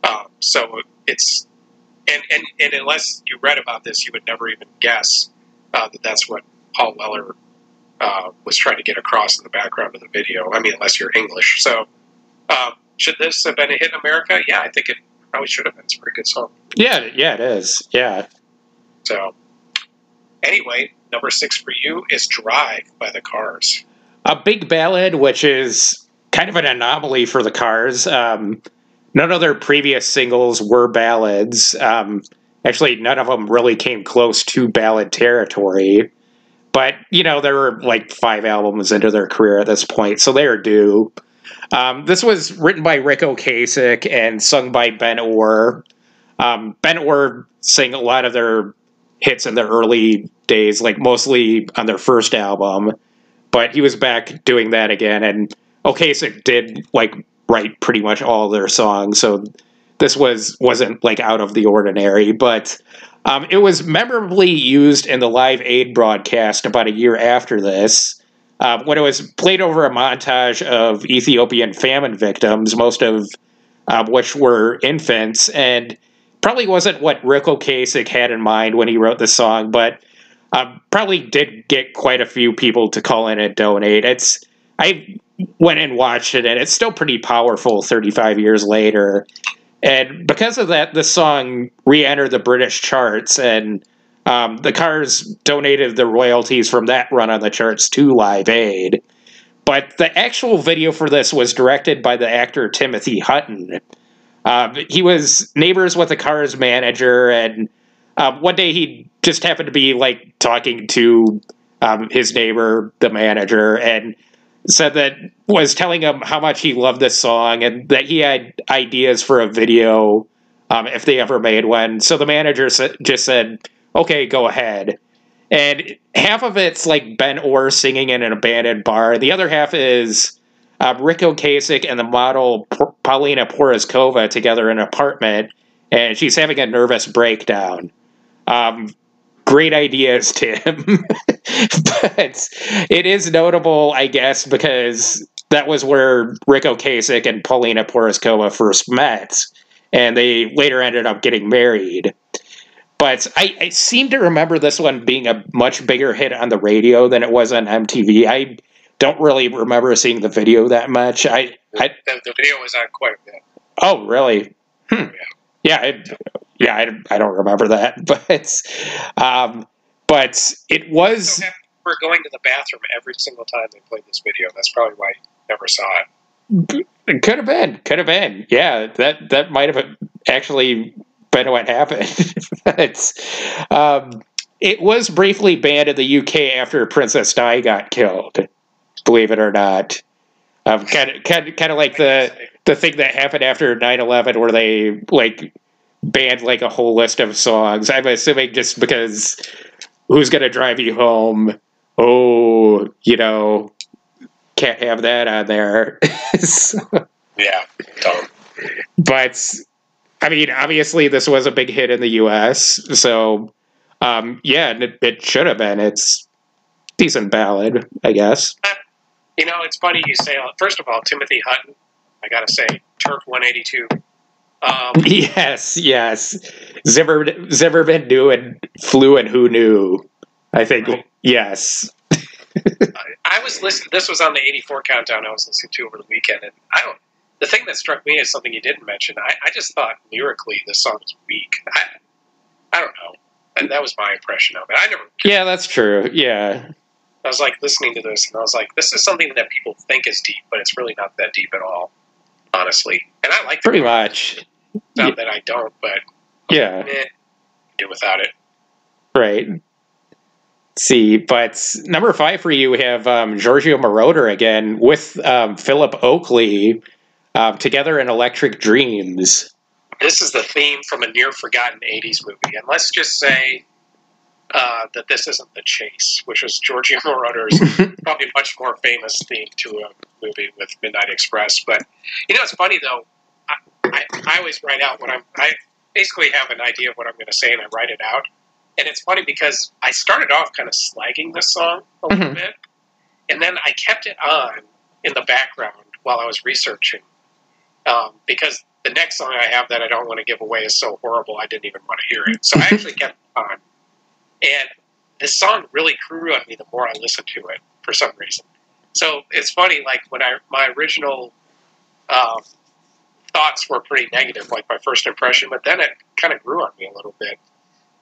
S1: Um, so it's and, and and unless you read about this, you would never even guess uh, that that's what Paul Weller uh, was trying to get across in the background of the video. I mean, unless you're English. So, um, should this have been a hit in America? Yeah, I think it probably should have been. It's a pretty good song.
S2: Yeah, yeah, it is. Yeah.
S1: So, anyway, number six for you is "Drive" by the Cars.
S2: a big ballad, which is kind of an anomaly for the Cars. Um, none of their previous singles were ballads. Um, actually, none of them really came close to ballad territory. But you know, they were like five albums into their career at this point, so they are due. Um, this was written by Ric Ocasek and sung by Ben Orr. Um, ben Orr sang a lot of their hits in the early days, like mostly on their first album. But he was back doing that again, and Ocasek did like write pretty much all their songs, so this was wasn't like out of the ordinary. But um, it was memorably used in the Live Aid broadcast about a year after this. Uh, when it was played over a montage of Ethiopian famine victims, most of um, which were infants, and probably wasn't what Ric Ocasek had in mind when he wrote the song, but um, probably did get quite a few people to call in and donate. It's I went and watched it, and it's still pretty powerful 35 years later. And because of that, the song re-entered the British charts, and um, the Cars donated the royalties from that run on the charts to Live Aid. But the actual video for this was directed by the actor Timothy Hutton. Uh, he was neighbors with the Cars manager, and um, one day he just happened to be like talking to um, his neighbor, the manager, and said that was telling him how much he loved this song and that he had ideas for a video um, if they ever made one. So the manager just said, "Okay, go ahead." And half of it's like Ben Orr singing in an abandoned bar. The other half is uh, Ric Ocasek and the model Paulina Porizkova together in an apartment, and she's having a nervous breakdown. Um, great ideas, Tim. but it is notable, I guess, because that was where Ric Ocasek and Paulina Porizkova first met, and they later ended up getting married. But I, I, seem to remember this one being a much bigger hit on the radio than it was on MTV. I don't really remember seeing the video that much. I, I
S1: the, the video was on quite a bit.
S2: Oh, really? Hmm. Yeah, yeah, yeah. I, I don't remember that, but um, but it was.
S1: So we're going to the bathroom every single time they played this video. That's probably why I never saw it.
S2: It could have been. Could have been. Yeah, that that might have actually been what happened. but, um, it was briefly banned in the UK after Princess Di got killed. Believe it or not. Um, kind of, kind of, kind of like the the thing that happened after 9-11 where they like banned like a whole list of songs. I'm assuming just because who's gonna drive you home? Oh, you know, can't have that on there.
S1: so, yeah, don't.
S2: But I mean, obviously, this was a big hit in the U.S., so um, yeah, it, it should have been. It's decent ballad, I guess.
S1: You know, it's funny you say. First of all, Timothy Hutton. I gotta say, Turk 182. Um,
S2: yes, yes. Zimmer, Zimmerman knew and flew, and who knew? I think right. yes.
S1: I was listening. This was on the '84 countdown. I was listening to over the weekend, and I don't the thing that struck me is something you didn't mention. I, I just thought lyrically this song was weak. I, I don't know. And that was my impression of it. I never.
S2: Yeah, that's true. Yeah.
S1: I was like listening to this, and I was like, "This is something that people think is deep, but it's really not that deep at all, honestly." And I like
S2: pretty much.
S1: Not yeah. that I don't, but
S2: yeah,
S1: eh, do without it.
S2: Right. Let's see, but number five for you, we have um, Giorgio Moroder again with um, Philip Oakey uh, together in Electric Dreams.
S1: This is the theme from a near forgotten 80s movie. And let's just say uh, that this isn't The Chase, which was Giorgio Moroder's probably much more famous theme to a movie with Midnight Express. But, you know, it's funny, though. I, I, I always write out what I'm. I basically have an idea of what I'm going to say, and I write it out. And it's funny because I started off kind of slagging this song a little mm-hmm. bit, and then I kept it on in the background while I was researching um, because the next song I have that I don't want to give away is so horrible I didn't even want to hear it. So I actually kept it on, and this song really grew on me the more I listened to it for some reason. So it's funny, like when I my original um, thoughts were pretty negative, like my first impression, but then it kind of grew on me a little bit.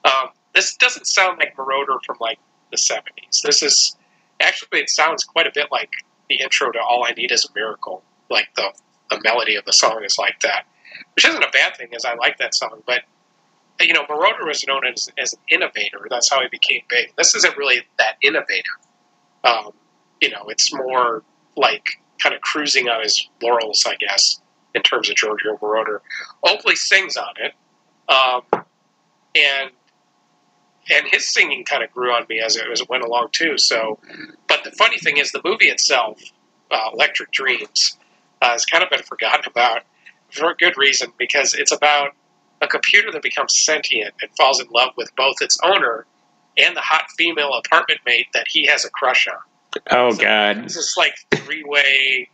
S1: Um, this doesn't sound like Moroder from like the '70s. This is actually it sounds quite a bit like the intro to All I Need Is a Miracle, like the the melody of the song is like that, which isn't a bad thing, as I like that song. But you know, Moroder was known as, as an innovator. That's how he became big. This isn't really that innovative. Um, you know, it's more like kind of cruising on his laurels, I guess, in terms of Giorgio Moroder. Oakey sings on it, um, and and his singing kind of grew on me as it, as it went along too. So, but the funny thing is, the movie itself, uh, Electric Dreams, uh, has kind of been forgotten about for a good reason because it's about a computer that becomes sentient and falls in love with both its owner and the hot female apartment mate that he has a crush on.
S2: Oh
S1: So-
S2: God.
S1: This is like three way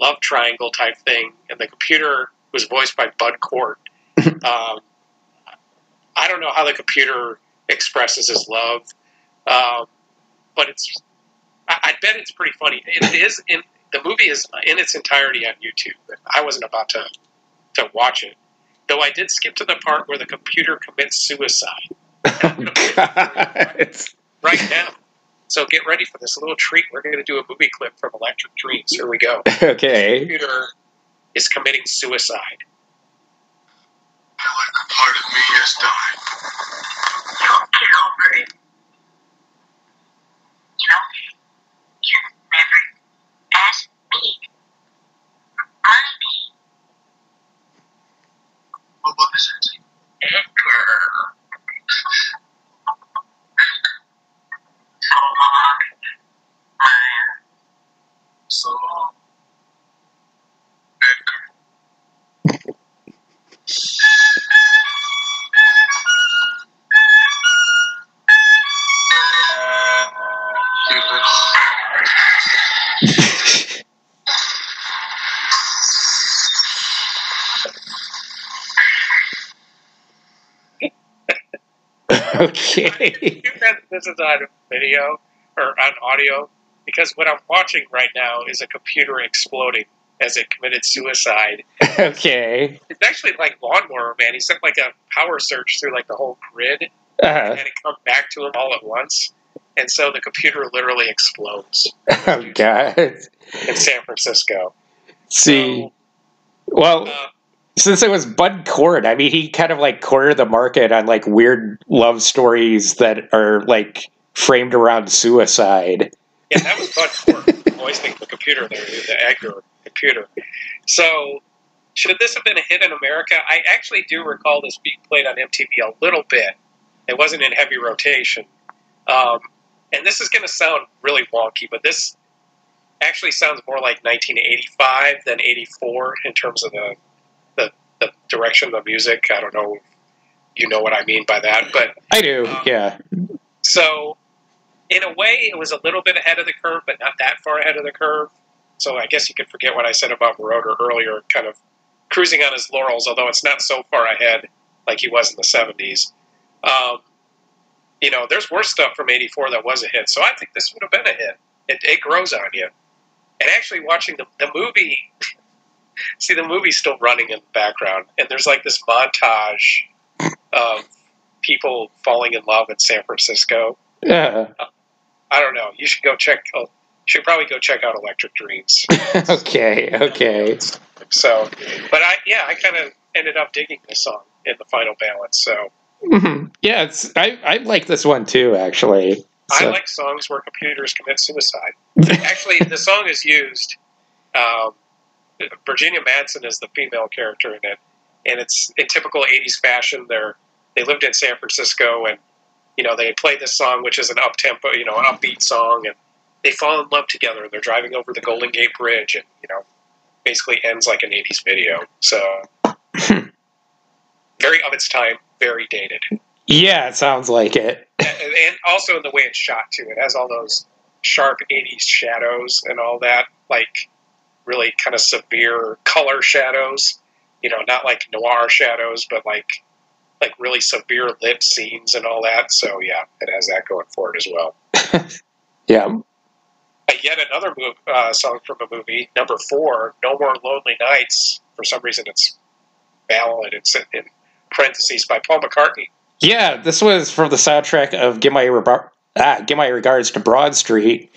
S1: love triangle type thing, and the computer was voiced by Bud Cort. um, I don't know how the computer expresses his love, um, but it's. I, I bet it's pretty funny. It is in the movie is in its entirety on YouTube. I wasn't about to to watch it, though. I did skip to the part where the computer commits suicide
S2: Oh
S1: right now. So get ready for this little treat. We're going to do a movie clip from Electric Dreams. Here we go.
S2: okay.
S1: computer is committing suicide.
S3: feel like a part of me has died.
S4: Don't get over it. You know, you never asked me. I mean,
S3: What
S2: okay.
S1: This is on video or on audio because what I'm watching right now is a computer exploding as it committed suicide.
S2: Okay.
S1: It's actually like Lawnmower Man. He sent like a power surge through like the whole grid
S2: Uh,
S1: and it come back to him all at once. And so the computer literally explodes
S2: oh God.
S1: in San Francisco.
S2: See. Well,
S1: uh,
S2: since it was Bud Cort, I mean, he kind of like cornered the market on like weird love stories that are like framed around suicide.
S1: Yeah, that was Bud Cort voicing the computer there, the Edgar computer. So, should this have been a hit in America? I actually do recall this being played on MTV a little bit. It wasn't in heavy rotation. Um, and this is going to sound really wonky, but this actually sounds more like 1985 than 84 in terms of the, the, direction of the music. I don't know you know what I mean by that, but
S2: I do,
S1: Um,
S2: yeah.
S1: so, in a way, it was a little bit ahead of the curve, but not that far ahead of the curve. So, I guess you could forget what I said about Moroder earlier, kind of cruising on his laurels, although it's not so far ahead like he was in the 70s. Um, you know, there's worse stuff from 84 that was a hit, so I think this would have been a hit. It, it grows on you. And actually, watching the, the movie, see, the movie's still running in the background, and there's like this montage of people falling in love in San Francisco.
S2: Uh,
S1: I don't know. You should go check. Oh, you should probably go check out Electric Dreams.
S2: okay, okay.
S1: So, but I yeah, I kind of ended up digging this song in the final balance. So
S2: Mhm. Yeah, it's I, I like this one too, actually.
S1: I like songs where computers commit suicide. Actually, the song is used. Um, Virginia Madsen is the female character in it, and it's in typical '80s fashion. They're they lived in San Francisco, and you know they play this song, which is an up tempo, you know, an upbeat song, and they fall in love together. They're driving over the Golden Gate Bridge, and you know, basically ends like an '80s video. So very of its time, very dated,
S2: Yeah, it sounds like it.
S1: and and also in the way it's shot too. It has all those sharp '80s shadows and all that, like really kind of severe color shadows. You know, not like noir shadows, but like like really severe lit scenes and all that. So yeah, it has that going for it as well.
S2: Yeah.
S1: Uh, yet another move, uh, song from a movie, number four, "No More Lonely Nights." For some reason, it's ballad. It's in, parentheses by Paul McCartney.
S2: Yeah, this was from the soundtrack of "Give My Rebar- ah, Give My Regards to Broad Street,"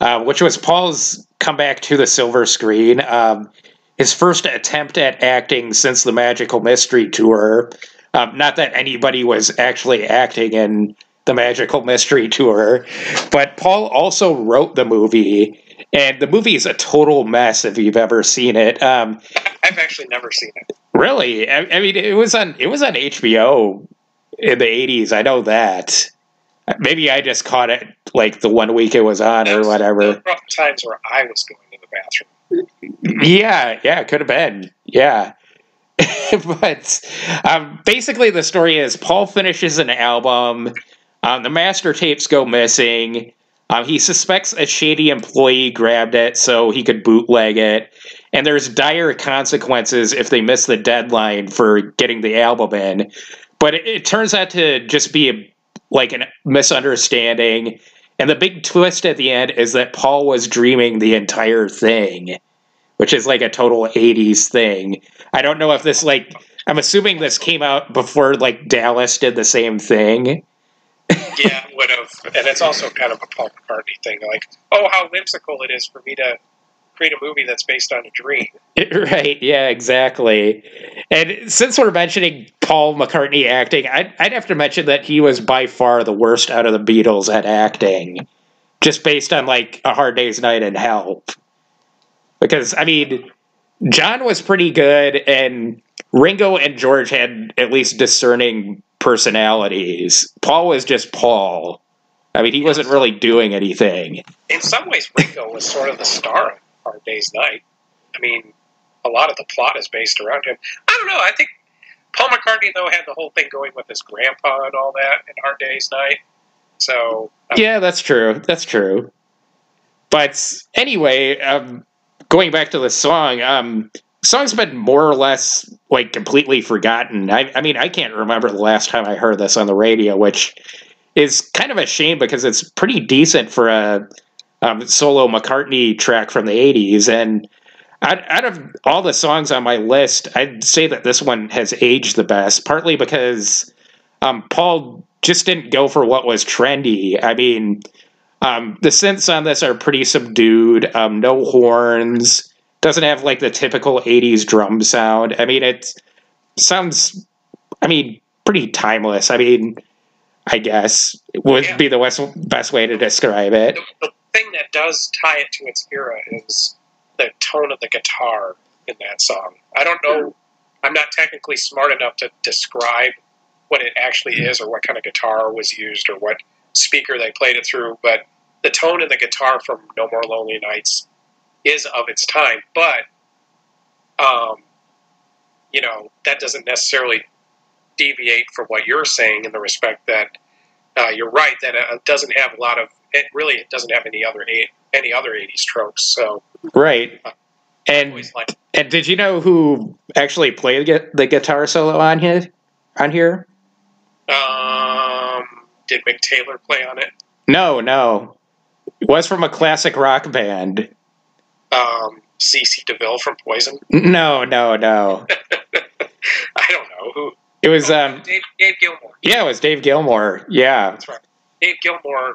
S2: uh, which was Paul's comeback to the silver screen. Um, his first attempt at acting since the Magical Mystery Tour. Um, not that anybody was actually acting in the Magical Mystery Tour, but Paul also wrote the movie, and the movie is a total mess if you've ever seen it. Um,
S1: I've actually never seen it.
S2: Really? I, I mean, it was on it was on HBO in the '80s. I know that. Maybe I just caught it like the one week it was on or whatever.
S1: times where I was going to the bathroom.
S2: Yeah, yeah, it could have been. Yeah. but um, basically, the story is Paul finishes an album. Um, the master tapes go missing. Um, he suspects a shady employee grabbed it so he could bootleg it. And there's dire consequences if they miss the deadline for getting the album in. But it, it turns out to just be a, like a misunderstanding. And the big twist at the end is that Paul was dreaming the entire thing which is like a total 80s thing. I don't know if this like I'm assuming this came out before like Dallas did the same thing.
S1: Yeah, would have. And it's also kind of a Paul McCartney thing. Like, oh, how whimsical it is for me to create a movie that's based on a dream.
S2: right, yeah, exactly. And since we're mentioning Paul McCartney acting, I'd, I'd have to mention that he was by far the worst out of the Beatles at acting, just based on like A Hard Day's Night and Help. Because, I mean, John was pretty good, and Ringo and George had at least discerning personalities. Paul was just Paul. I mean, he wasn't really doing anything.
S1: In some ways, Ringo was sort of the star Hard Day's Night. I mean, a lot of the plot is based around him. I don't know. I think Paul McCartney, though, had the whole thing going with his grandpa and all that in Our Day's Night. So, uh,
S2: Yeah, that's true. That's true. But anyway, um, going back to the song, um, song's been more or less like completely forgotten. I, I mean, I can't remember the last time I heard this on the radio, which is kind of a shame because it's pretty decent for a um, solo McCartney track from the '80s. And out, out of all the songs on my list, I'd say that this one has aged the best, partly because um, Paul just didn't go for what was trendy. I mean, um, the synths on this are pretty subdued, um, no horns, doesn't have like the typical 80s drum sound. I mean, it sounds, I mean, pretty timeless. I mean, I guess would
S1: Yeah.
S2: be the best, best way to describe it.
S1: the, thing that does tie it to its era is the tone of the guitar in that song. I don't know. I'm not technically smart enough to describe what it actually is or what kind of guitar was used or what speaker they played it through, but the tone of the guitar from No More Lonely Nights is of its time. But, um, you know, that doesn't necessarily deviate from what you're saying in the respect that uh, you're right that it doesn't have a lot of it really it doesn't have any other eight, any other 80s tropes so
S2: Right.
S1: I
S2: And
S1: like
S2: and did you know who actually played the the guitar solo on here? On here?
S1: um did Mick Taylor play on it
S2: No, no. It was from a classic rock band.
S1: um CC DeVille from Poison
S2: No, no, no.
S1: I don't know who
S2: It was um
S1: Dave, Dave Gilmour
S2: yeah, it was Dave Gilmour. Yeah.
S1: that's right Dave Gilmour God,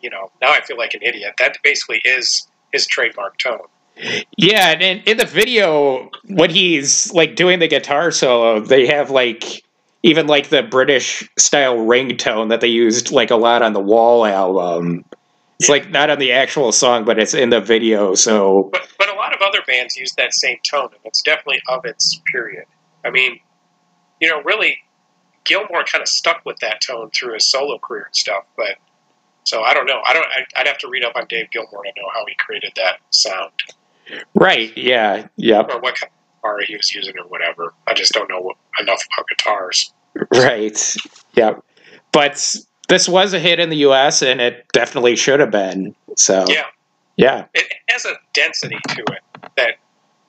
S1: you know now I feel like an idiot that basically is his trademark tone
S2: Yeah, and in, in the video when he's like doing the guitar solo, they have like even like the British style ringtone that they used like a lot on the Wall album. It's
S1: Yeah.
S2: like not on the actual song, but it's in the video. So
S1: But but a lot of other bands use that same tone, and it's definitely of its period. I mean, you know, really, Gilmour kind of stuck with that tone through his solo career and stuff. But so I don't know. I don't. I'd have to read up on Dave Gilmour to know how he created that sound
S2: right, yeah, yep,
S1: or what kind of guitar he was using or whatever. I just don't know enough about guitars.
S2: right, yep. But this was a hit in the U.S. and it definitely should have been. So
S1: Yeah,
S2: yeah,
S1: it has a density to it that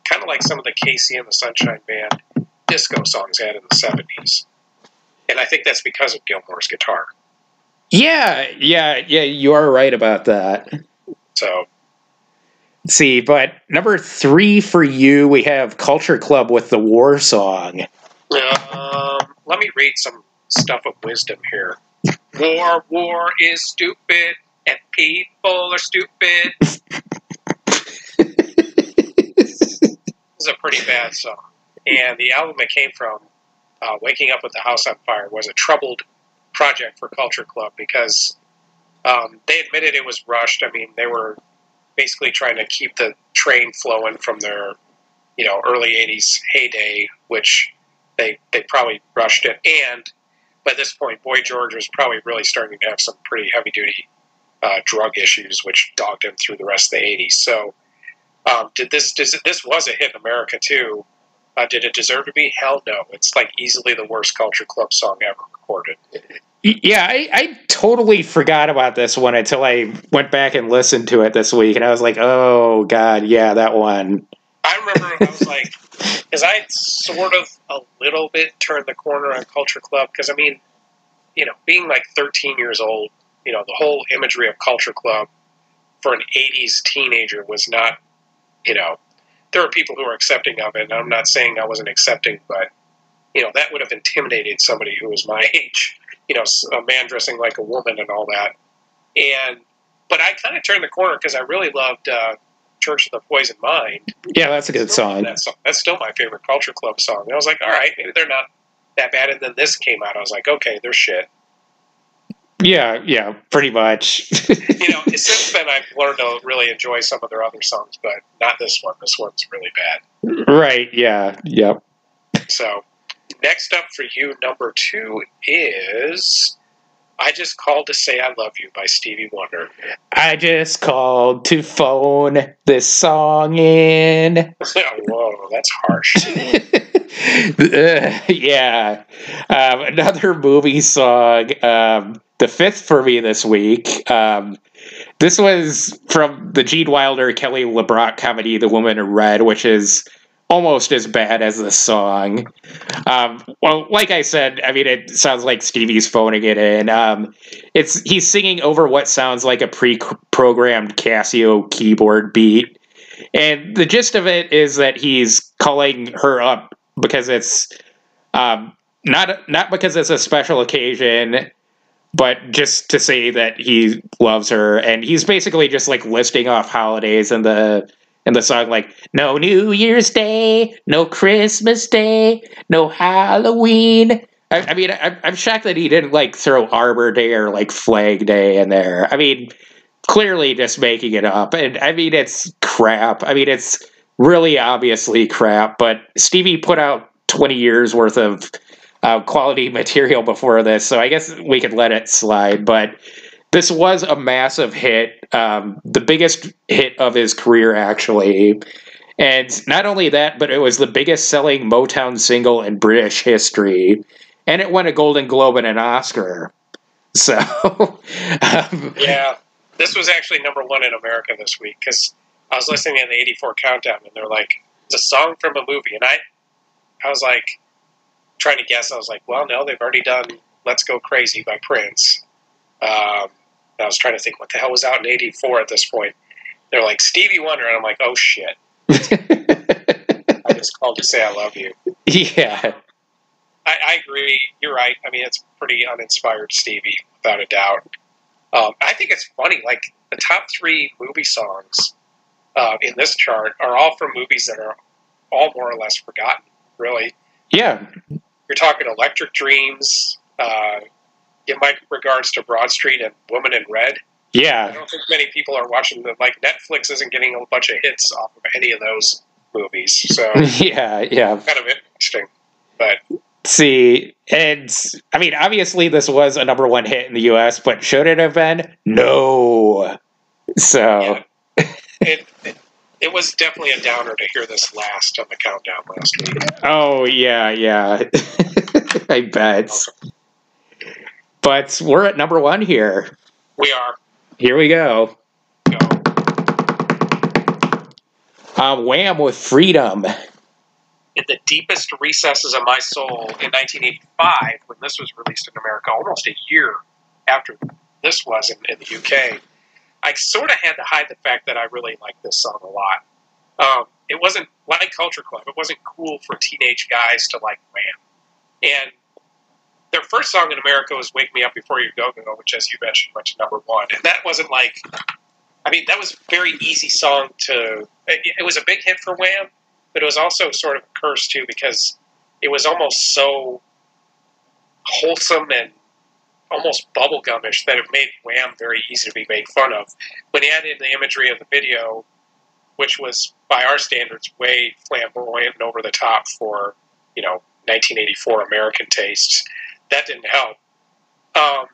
S1: kind of like some of the KC and the Sunshine Band disco songs had in the seventies. And I think that's because of Gilmour's guitar.
S2: Yeah, yeah, yeah. You are right about that.
S1: So
S2: Let's see, but number three for you, we have Culture Club with the War Song.
S1: Um, let me read some stuff of wisdom here. War, war is stupid, and people are stupid. This is a pretty bad song. And the album it came from, uh, Waking Up with the House on Fire, was a troubled project for Culture Club because um, they admitted it was rushed. I mean, they were basically trying to keep the train flowing from their, you know, early 80s heyday, which they they probably rushed it. And by this point, Boy George was probably really starting to have some pretty heavy duty uh, drug issues, which dogged him through the rest of the '80s. So, um, did this? It, this was a hit in America too? Uh, did it deserve to be? Hell no! It's like easily the worst Culture Club song ever recorded.
S2: Yeah, I, I totally forgot about this one until I went back and listened to it this week, and I was like, "Oh God, yeah, that one."
S1: I remember I was like, because I sort of a little bit turned the corner on Culture Club. Because I mean, you know, being like 13 years old, you know, the whole imagery of Culture Club for an 80s teenager was not, you know, there are people who are accepting of it. And I'm not saying I wasn't accepting, but you know, that would have intimidated somebody who was my age. You know, a man dressing like a woman and all that. And but I kind of turned the corner because I really loved uh, Church of the Poison Mind.
S2: Yeah, that's a good song.
S1: That song. That's still my favorite Culture Club song. And I was like, all right, maybe they're not that bad. And then this came out. I was like, okay, they're shit.
S2: Yeah, yeah, pretty much.
S1: You know, since then I've learned to really enjoy some of their other songs, but not this one. This one's really bad.
S2: right? Yeah, yep.
S1: So, next up for you, number two is I Just Called to Say I Love You by Stevie Wonder.
S2: I just called to phone this song in.
S1: Whoa, that's harsh.
S2: Uh, yeah. Um, another movie song, um, the fifth for me this week. Um, this was from the Gene Wilder Kelly LeBrock comedy, The Woman in Red, which is almost as bad as the song. Um, well, like I said, I mean, it sounds like Stevie's phoning it in. Um, it's he's singing over what sounds like a pre-programmed Casio keyboard beat. And the gist of it is that he's calling her up because it's um, not not because it's a special occasion, but just to say that he loves her, and he's basically just like listing off holidays in the in the song, like no New Year's Day, no Christmas Day, no Halloween. I, I mean, I, I'm shocked that he didn't like throw Arbor Day or like Flag Day in there. I mean, clearly just making it up, and I mean, it's crap. I mean, it's really obviously crap. But Stevie put out 20 years worth of uh, quality material before this, so I guess we could let it slide. But this was a massive hit, um, the biggest hit of his career, actually. And not only that, but it was the biggest selling Motown single in British history. And it won a Golden Globe and an Oscar. So, um,
S1: Yeah, this was actually number one in America this week because I was listening to the '84 countdown, and they're like, "It's a song from a movie," and I, I was like, trying to guess. I was like, "Well, no, they've already done "Let's Go Crazy" by Prince." Um, I was trying to think what the hell was out in '84 at this point. They're like Stevie Wonder, and I'm like, "Oh shit!" I just called to say I love you.
S2: yeah.
S1: I, I agree. You're right. I mean, it's pretty uninspired Stevie, without a doubt. Um, I think it's funny. Like the top three movie songs uh, in this chart are all from movies that are all more or less forgotten. Really,
S2: Yeah.
S1: You're talking Electric Dreams. Uh, in my regards to Broad Street and Woman in Red,
S2: Yeah.
S1: I don't think many people are watching them. Like Netflix isn't getting a bunch of hits off of any of those movies, so
S2: Yeah. Yeah.
S1: kind of interesting. But
S2: See, and I mean, obviously, this was a number one hit in the U.S., but should it have been? No. So,
S1: Yeah. it, it it was definitely a downer to hear this last on the countdown last week.
S2: oh yeah, yeah, I bet. But we're at number one here.
S1: We are
S2: Here we go.
S1: go.
S2: Um, Wham with Freedom.
S1: in the deepest recesses of my soul in 1985 when this was released in America, almost a year after this was in, in the UK. I sort of had to hide the fact that I really liked this song a lot. Um, it wasn't like Culture Club. It wasn't cool for teenage guys to like Wham. And their first song in America was "Wake Me Up Before You Go Go," which, as you mentioned, went to number one. And that wasn't like, I mean, that was a very easy song to. It, it was a big hit for Wham, but it was also sort of a curse too because it was almost so wholesome and almost bubblegumish that it made Wham very easy to be made fun of. When he added the imagery of the video, which was by our standards way flamboyant and over the top for you know 1984 American tastes. That didn't help. Um,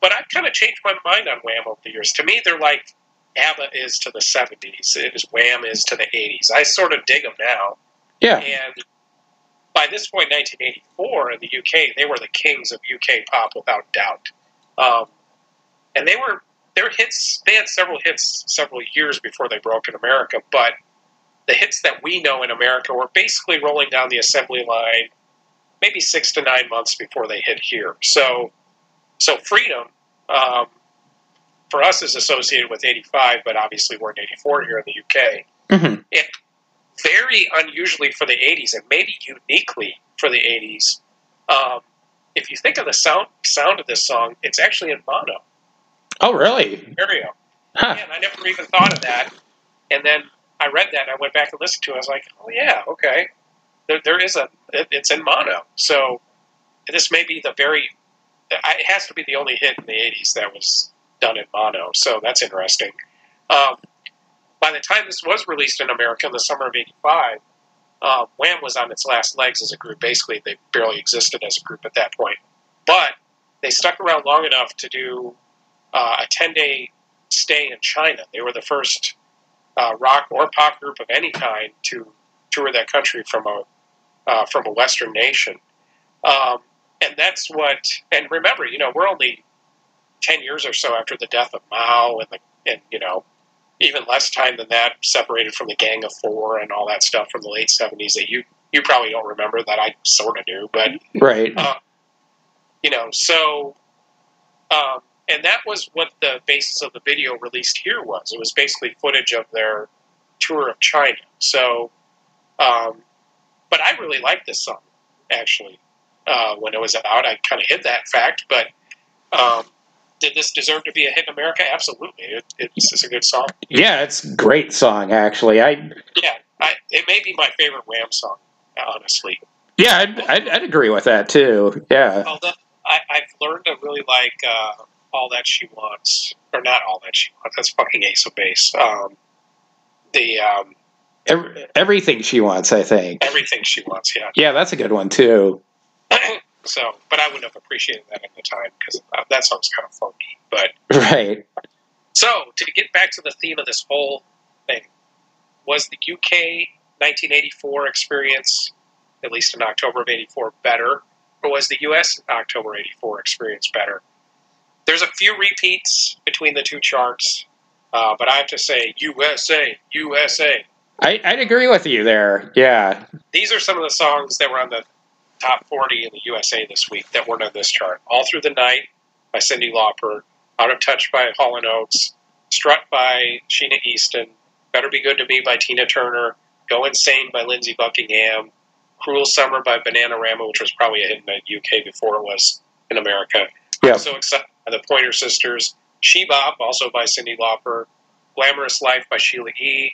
S1: but I've kind of changed my mind on Wham over the years. To me, they're like ABBA is to the 70s, it is Wham is to the 80s. I sort of dig them now.
S2: Yeah.
S1: And by this point, 1984, in the UK, they were the kings of UK pop without doubt. Um, and they were their hits. They had several hits several years before they broke in America, but the hits that we know in America were basically rolling down the assembly line, maybe six to nine months before they hit here. So, so Freedom um, for us is associated with '85, but obviously we're in '84 here in the UK
S2: hmm
S1: very unusually for the 80s and maybe uniquely for the 80s. Um, if you think of the sound sound of this song, it's actually in mono,
S2: Oh, really?
S1: stereo.
S2: Huh.
S1: I never even thought of that. And then I read that and I went back and listened to it. I was like, oh, yeah, okay. There, there is a, it, it's in mono. So this may be the very, it has to be the only hit in the 80s that was done in mono. So that's interesting. Um, by the time this was released in America in the summer of 85, uh, Wham was on its last legs as a group. Basically, they barely existed as a group at that point. But they stuck around long enough to do uh, a 10 day stay in China. They were the first uh, rock or pop group of any kind to tour that country from a uh, from a Western nation. Um, and that's what. And remember, you know, we're only 10 years or so after the death of Mao, and the and you know even less time than that, separated from the Gang of Four and all that stuff from the late 70s that you you probably don't remember that I sort of do, but
S2: Right.
S1: you know, so, um, and that was what the basis of the video released here was. It was basically footage of their tour of China. So, um, but I really liked this song actually uh, when it was out. I kind of hid that fact, but um, did this deserve to be a hit in America? Absolutely, it, it's, it's a good song.
S2: Yeah, it's a great song actually. I
S1: Yeah, I, it may be my favorite Wham song, honestly.
S2: yeah, I'd, I'd, I'd agree with that too. Yeah.
S1: Although I, I've learned to really like uh, all that she wants, or not all that she wants. That's fucking Ace of Base. Um, the um,
S2: Ev- everything she wants, I think.
S1: everything she wants, yeah.
S2: Yeah, that's a good one too.
S1: so, but I wouldn't have appreciated that at the time because uh, that song's kind of funky. But
S2: Right.
S1: so to get back to the theme of this whole thing, was the UK 1984 experience, at least in October of '84, better, or was the US October '84 experience better? There's a few repeats between the two charts, uh, but I have to say USA, USA.
S2: I, I'd agree with you there. Yeah.
S1: These are some of the songs that were on the top 40 in the USA this week that weren't on this chart. All Through the Night by Cyndi Lauper, Out of Touch by Hall & Oates, Strut by Sheena Easton, Better Be Good to Me by Tina Turner, Go Insane by Lindsey Buckingham, Cruel Summer by Bananarama, which was probably a hit in the UK before it was in America.
S2: Yeah.
S1: I'm so excited by the Pointer Sisters, She Bop, also by Cyndi Lauper, Glamorous Life by Sheila E.,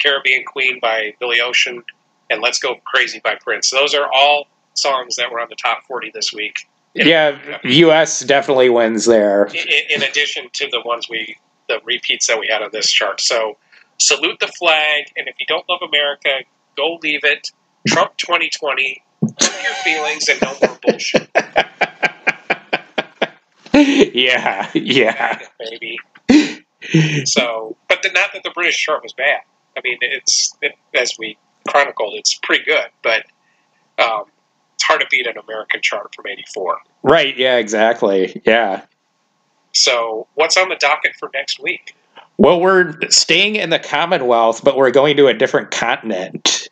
S1: Caribbean Queen by Billy Ocean, and Let's Go Crazy by Prince. Those are all songs that were on the top 40 this week.
S2: Yeah, US definitely wins there.
S1: in, in addition to the ones we, the repeats that we had on this chart. So salute the flag, and if you don't love America, go leave it. Trump 2020, hurt your feelings, and no more bullshit,
S2: yeah, yeah.
S1: baby. So, but the, not that the British chart was bad. I mean, it's it, as we chronicled, it's pretty good, but um, it's hard to beat an American chart from '84.
S2: Right, yeah, exactly. Yeah.
S1: So, what's on the docket for next week?
S2: Well, we're staying in the Commonwealth, but we're going to a different continent.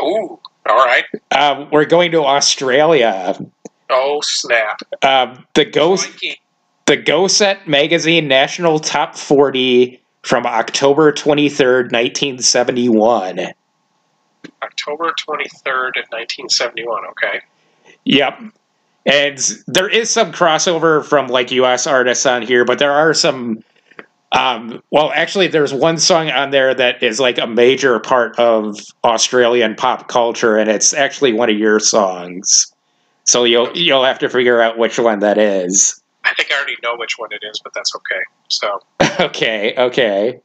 S1: Ooh, all right.
S2: Um, we're going to Australia.
S1: Oh snap!
S2: Um, the Ghost
S1: Mikey.
S2: the Go Set Magazine National Top 40 from October 23rd, 1971.
S1: October 23rd, of 1971. Okay.
S2: Yep. And there is some crossover from like US artists on here, but there are some um well actually there's one song on there that is like a major part of Australian pop culture and it's actually one of your songs. So you'll you'll have to figure out which one that is.
S1: I think I already know which one it is, but that's okay. So,
S2: okay, okay.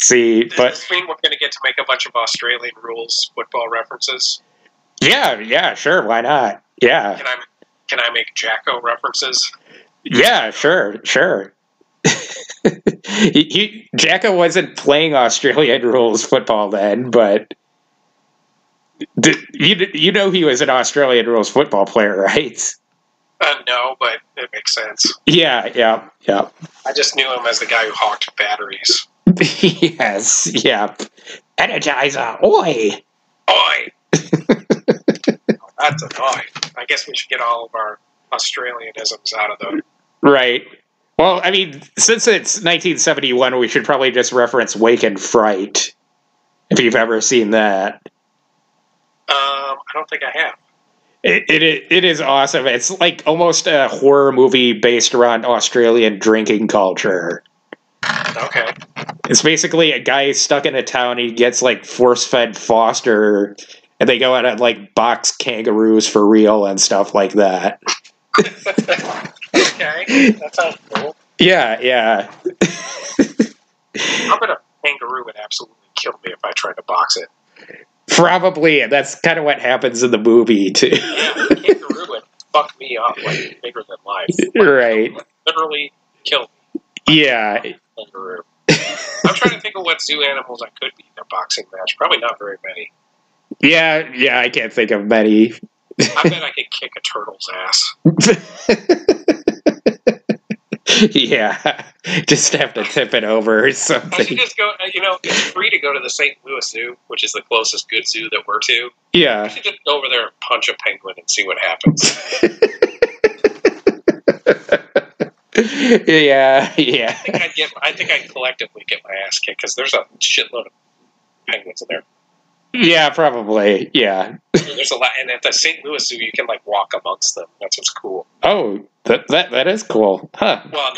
S2: See,
S1: does
S2: but
S1: this mean we're going to get to make a bunch of Australian rules football references?
S2: Yeah, yeah, sure. Why not? Yeah,
S1: Can I can I make Jacko references?
S2: yeah, sure, sure. he, he, Jacko wasn't playing Australian rules football then, but d you you know he was an Australian rules football player, right?
S1: Uh, no, but it makes sense.
S2: Yeah, yeah, yeah.
S1: I just knew him as the guy who hawked batteries.
S2: yes, yep. Energizer, oi!
S1: Oi! That's annoying. I guess we should get all of our Australianisms out of the.
S2: Right. Well, I mean, since it's 1971, we should probably just reference Wake in Fright, if you've ever seen that.
S1: Um, I don't think I have.
S2: It, it it is awesome. It's like almost a horror movie based around Australian drinking culture.
S1: Okay.
S2: It's basically a guy stuck in a town. He gets like force fed Foster, and they go out and like box kangaroos for real and stuff like that.
S1: Okay. That sounds cool.
S2: Yeah, yeah.
S1: I bet a kangaroo would absolutely kill me if I tried to box it.
S2: Probably. and That's kind of what happens in the movie too.
S1: Yeah, a kangaroo would fuck me up like bigger than life.
S2: right.
S1: Literally kill me.
S2: Yeah.
S1: Kangaroo. I'm trying to think of what zoo animals I could be in a boxing match. Probably not very many.
S2: Yeah, yeah, I can't think of many.
S1: I bet I could kick a turtle's ass.
S2: yeah. Just have to tip it over or
S1: I should
S2: something.
S1: just go. uh, You know, it's free to go to the St. Louis Zoo, which is the closest good zoo that we're to. I
S2: Yeah.
S1: should just go over there and punch a penguin and see what happens.
S2: yeah, yeah.
S1: I think I'd get. I think I'd collectively get my ass kicked because there's a shitload of penguins in there.
S2: Yeah, probably. Yeah.
S1: There's a lot, and at the St. Louis Zoo, you can like walk amongst them. That's what's cool.
S2: Oh, that that, that is cool. Huh.
S1: Well,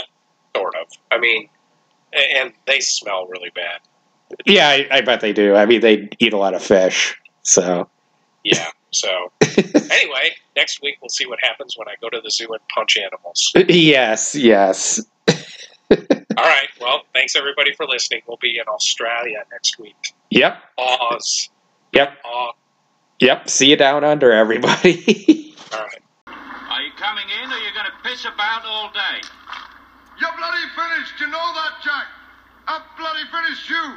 S1: sort of. I mean, and they smell really bad.
S2: Yeah, I, I bet they do. I mean, they eat a lot of fish. So,
S1: Yeah. So anyway, next week we'll see what happens when I go to the zoo and punch animals.
S2: yes, yes.
S1: All right. Well, thanks everybody for listening. We'll be in Australia next week.
S2: Yep.
S1: Oz.
S2: Yep.
S1: Oz.
S2: Yep. See you down under, everybody.
S1: All right.
S5: Are you coming in or are you going to piss about all day?
S3: You're bloody finished, you know that, Jack. I'm bloody finished, you.